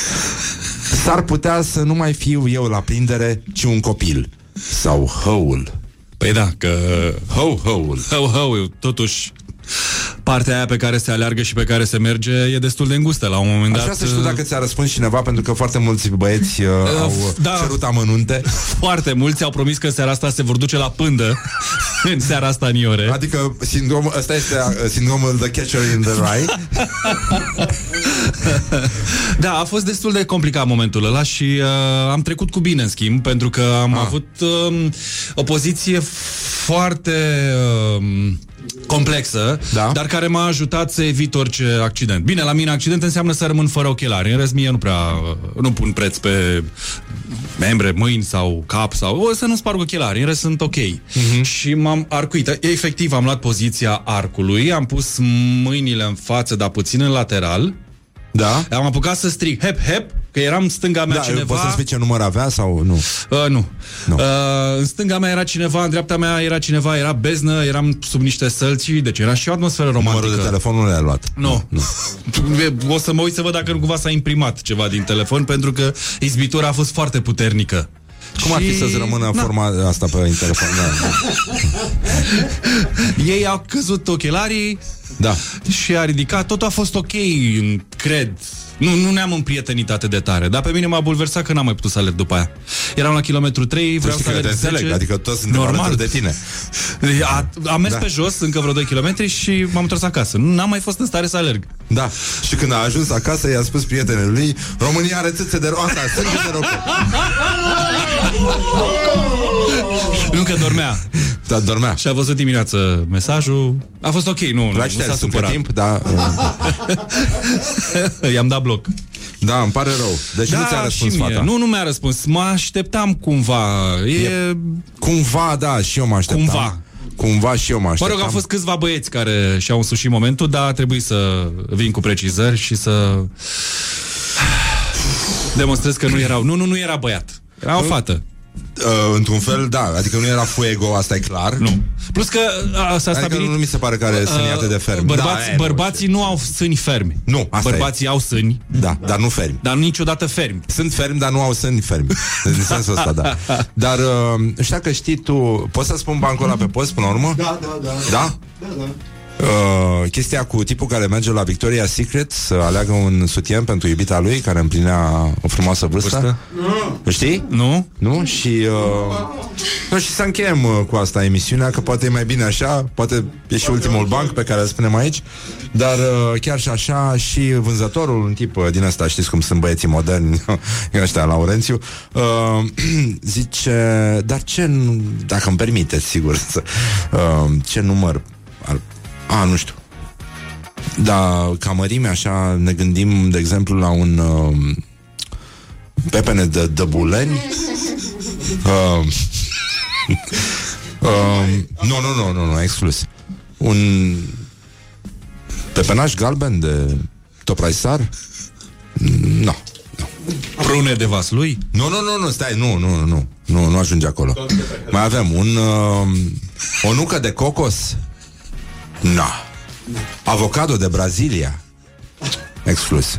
S-ar putea să nu mai fiu eu la prindere, ci un copil. Sau hăul Păi da, că... Ho-ho-ul. Ho-ho, totuși partea aia pe care se aleargă și pe care se merge e destul de îngustă la un moment Aș dat. vrea să știu dacă ți-a răspuns cineva, pentru că foarte mulți băieți uh, au da. cerut amănunte. Foarte mulți au promis că seara asta se vor duce la pândă în seara asta în Iore. Adică sindromul, ăsta este uh, sindromul The Catcher in the Rye. Da, a fost destul de complicat momentul ăla și uh, am trecut cu bine, în schimb, pentru că am Ah. avut uh, o poziție foarte uh, complexă, Da. dar care m-a ajutat să evit orice accident. Bine, la mine accident înseamnă să rămân fără ochelari. În rest, mie nu prea uh, nu pun preț pe membre, mâini sau cap sau o să nu sparg ochelari. În rest, sunt ok. Mhm. Și m-am arcuit. Efectiv, am luat poziția arcului, am pus mâinile în față, dar puțin în lateral. Da? Am apucat să strig hep, hep, că eram în stânga mea Da, cineva... poți să spui ce număr avea sau nu? Uh, nu. Nu. Uh, în stânga mea era cineva, în dreapta mea era cineva, era beznă, eram sub niște sălți, deci era și o atmosferă romantică. Numărul de telefon nu l-ai luat. Nu. nu. O să mă uit să văd dacă nu cumva s-a imprimat ceva din telefon, pentru că izbitura a fost foarte puternică. Cum ar fi să-ți rămână Na. forma asta pe telefon? Da. Ei au căzut ochelarii da. și a ridicat, totul a fost ok, cred. Nu, nu ne-am împrietenit atât de tare, dar pe mine m-a bulversat că n-am mai putut să alerg după aia. Eram la kilometru 3, vreau știi să că eu alerg te înțeleg, 10. adică toți suntem Normal. alături de tine. A, am mers Da. da. pe jos încă vreo 2 km și m-am întors acasă. Nu am mai fost în stare să alerg. Da. Și când a ajuns acasă, i-a spus prietenului lui, România are țâțe de rocă, sânge de rocă. Nu că dormea. Da, dormea. Și a văzut dimineață mesajul. A fost ok, nu, nu, L-ai nu s-a șters între supărat. timp, da. I-am dat bloc. Da, îmi pare rău. Deci nu ți-a răspuns și mie. fata. Nu, nu mi-a răspuns. Mă așteptam cumva. E... Cumva, da, și eu mă așteptam. Cumva. Cumva și eu mă Mă așteptam. rog, au fost câțiva băieți care și-au însușit momentul, dar a trebuit să vin cu precizări și să demonstrez că nu erau. Nu, nu, nu era băiat. Era o fată. Uh, într-un fel, da, adică nu era fuego, asta e clar. Nu. Plus că a, s-a Adică stabilit... nu mi se pare că are sâni atât de fermi. Bărbați, da, e, bărbații nu au sâni fermi. Nu, asta Bărbații au sâni, Da, dar nu fermi. dar niciodată fermi. Sunt fermi, dar nu au sâni fermi. În sensul ăsta, da. Dar uh, știa că știi tu... Poți să spun bancul ăla pe post până la urmă? Da, da, da. Da? Da, da. Uh, chestia cu tipul care merge la Victoria's Secret să aleagă un sutien pentru iubita lui care împlinea o frumoasă vârstă. vârstă? Știi? Nu? Nu? Și uh, nu, și să încheiem uh, cu asta emisiunea, că poate e mai bine așa, poate e și ultimul banc pe care îl spunem aici, dar uh, chiar și așa și vânzătorul, un tip uh, din ăsta, știți cum sunt băieții moderni, ăștia, Laurențiu, uh, zice, dar ce, nu- dacă îmi permiteți, sigur, să, uh, ce număr ar, a, nu știu, da, ca mărime așa ne gândim, de exemplu, la un uh, pepene de dăbuleni. Uh, uh, nu, nu, nu, nu, nu, exclus. Un pepenaș galben de topraisar? Nu. No. Prune de vas lui? Nu, nu, nu, nu, stai, nu, nu, nu, nu, nu ajunge acolo. Mai avem un uh, o nucă de cocos. Nu. Avocado de Brazilia. Exclus.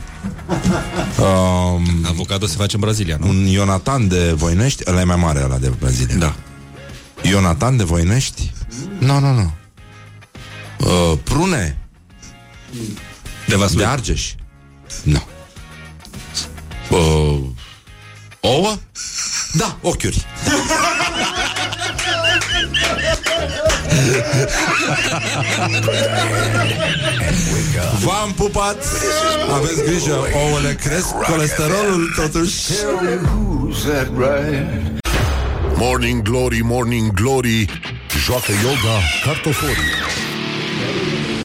Um, Avocado se face în Brazilia, nu? un Ionatan de Voinești, ăla e mai mare ăla de Brazilia. Da. Ionatan de Voinești? Nu, nu, nu. Uh, prune De vas de lui. Argeș? Nu. Uh, ouă? Da, ochiuri. V-am pupat Aveți grijă, ouăle cresc Colesterolul totuși Who's that right? Morning Glory, Morning Glory Joacă yoga cartoforii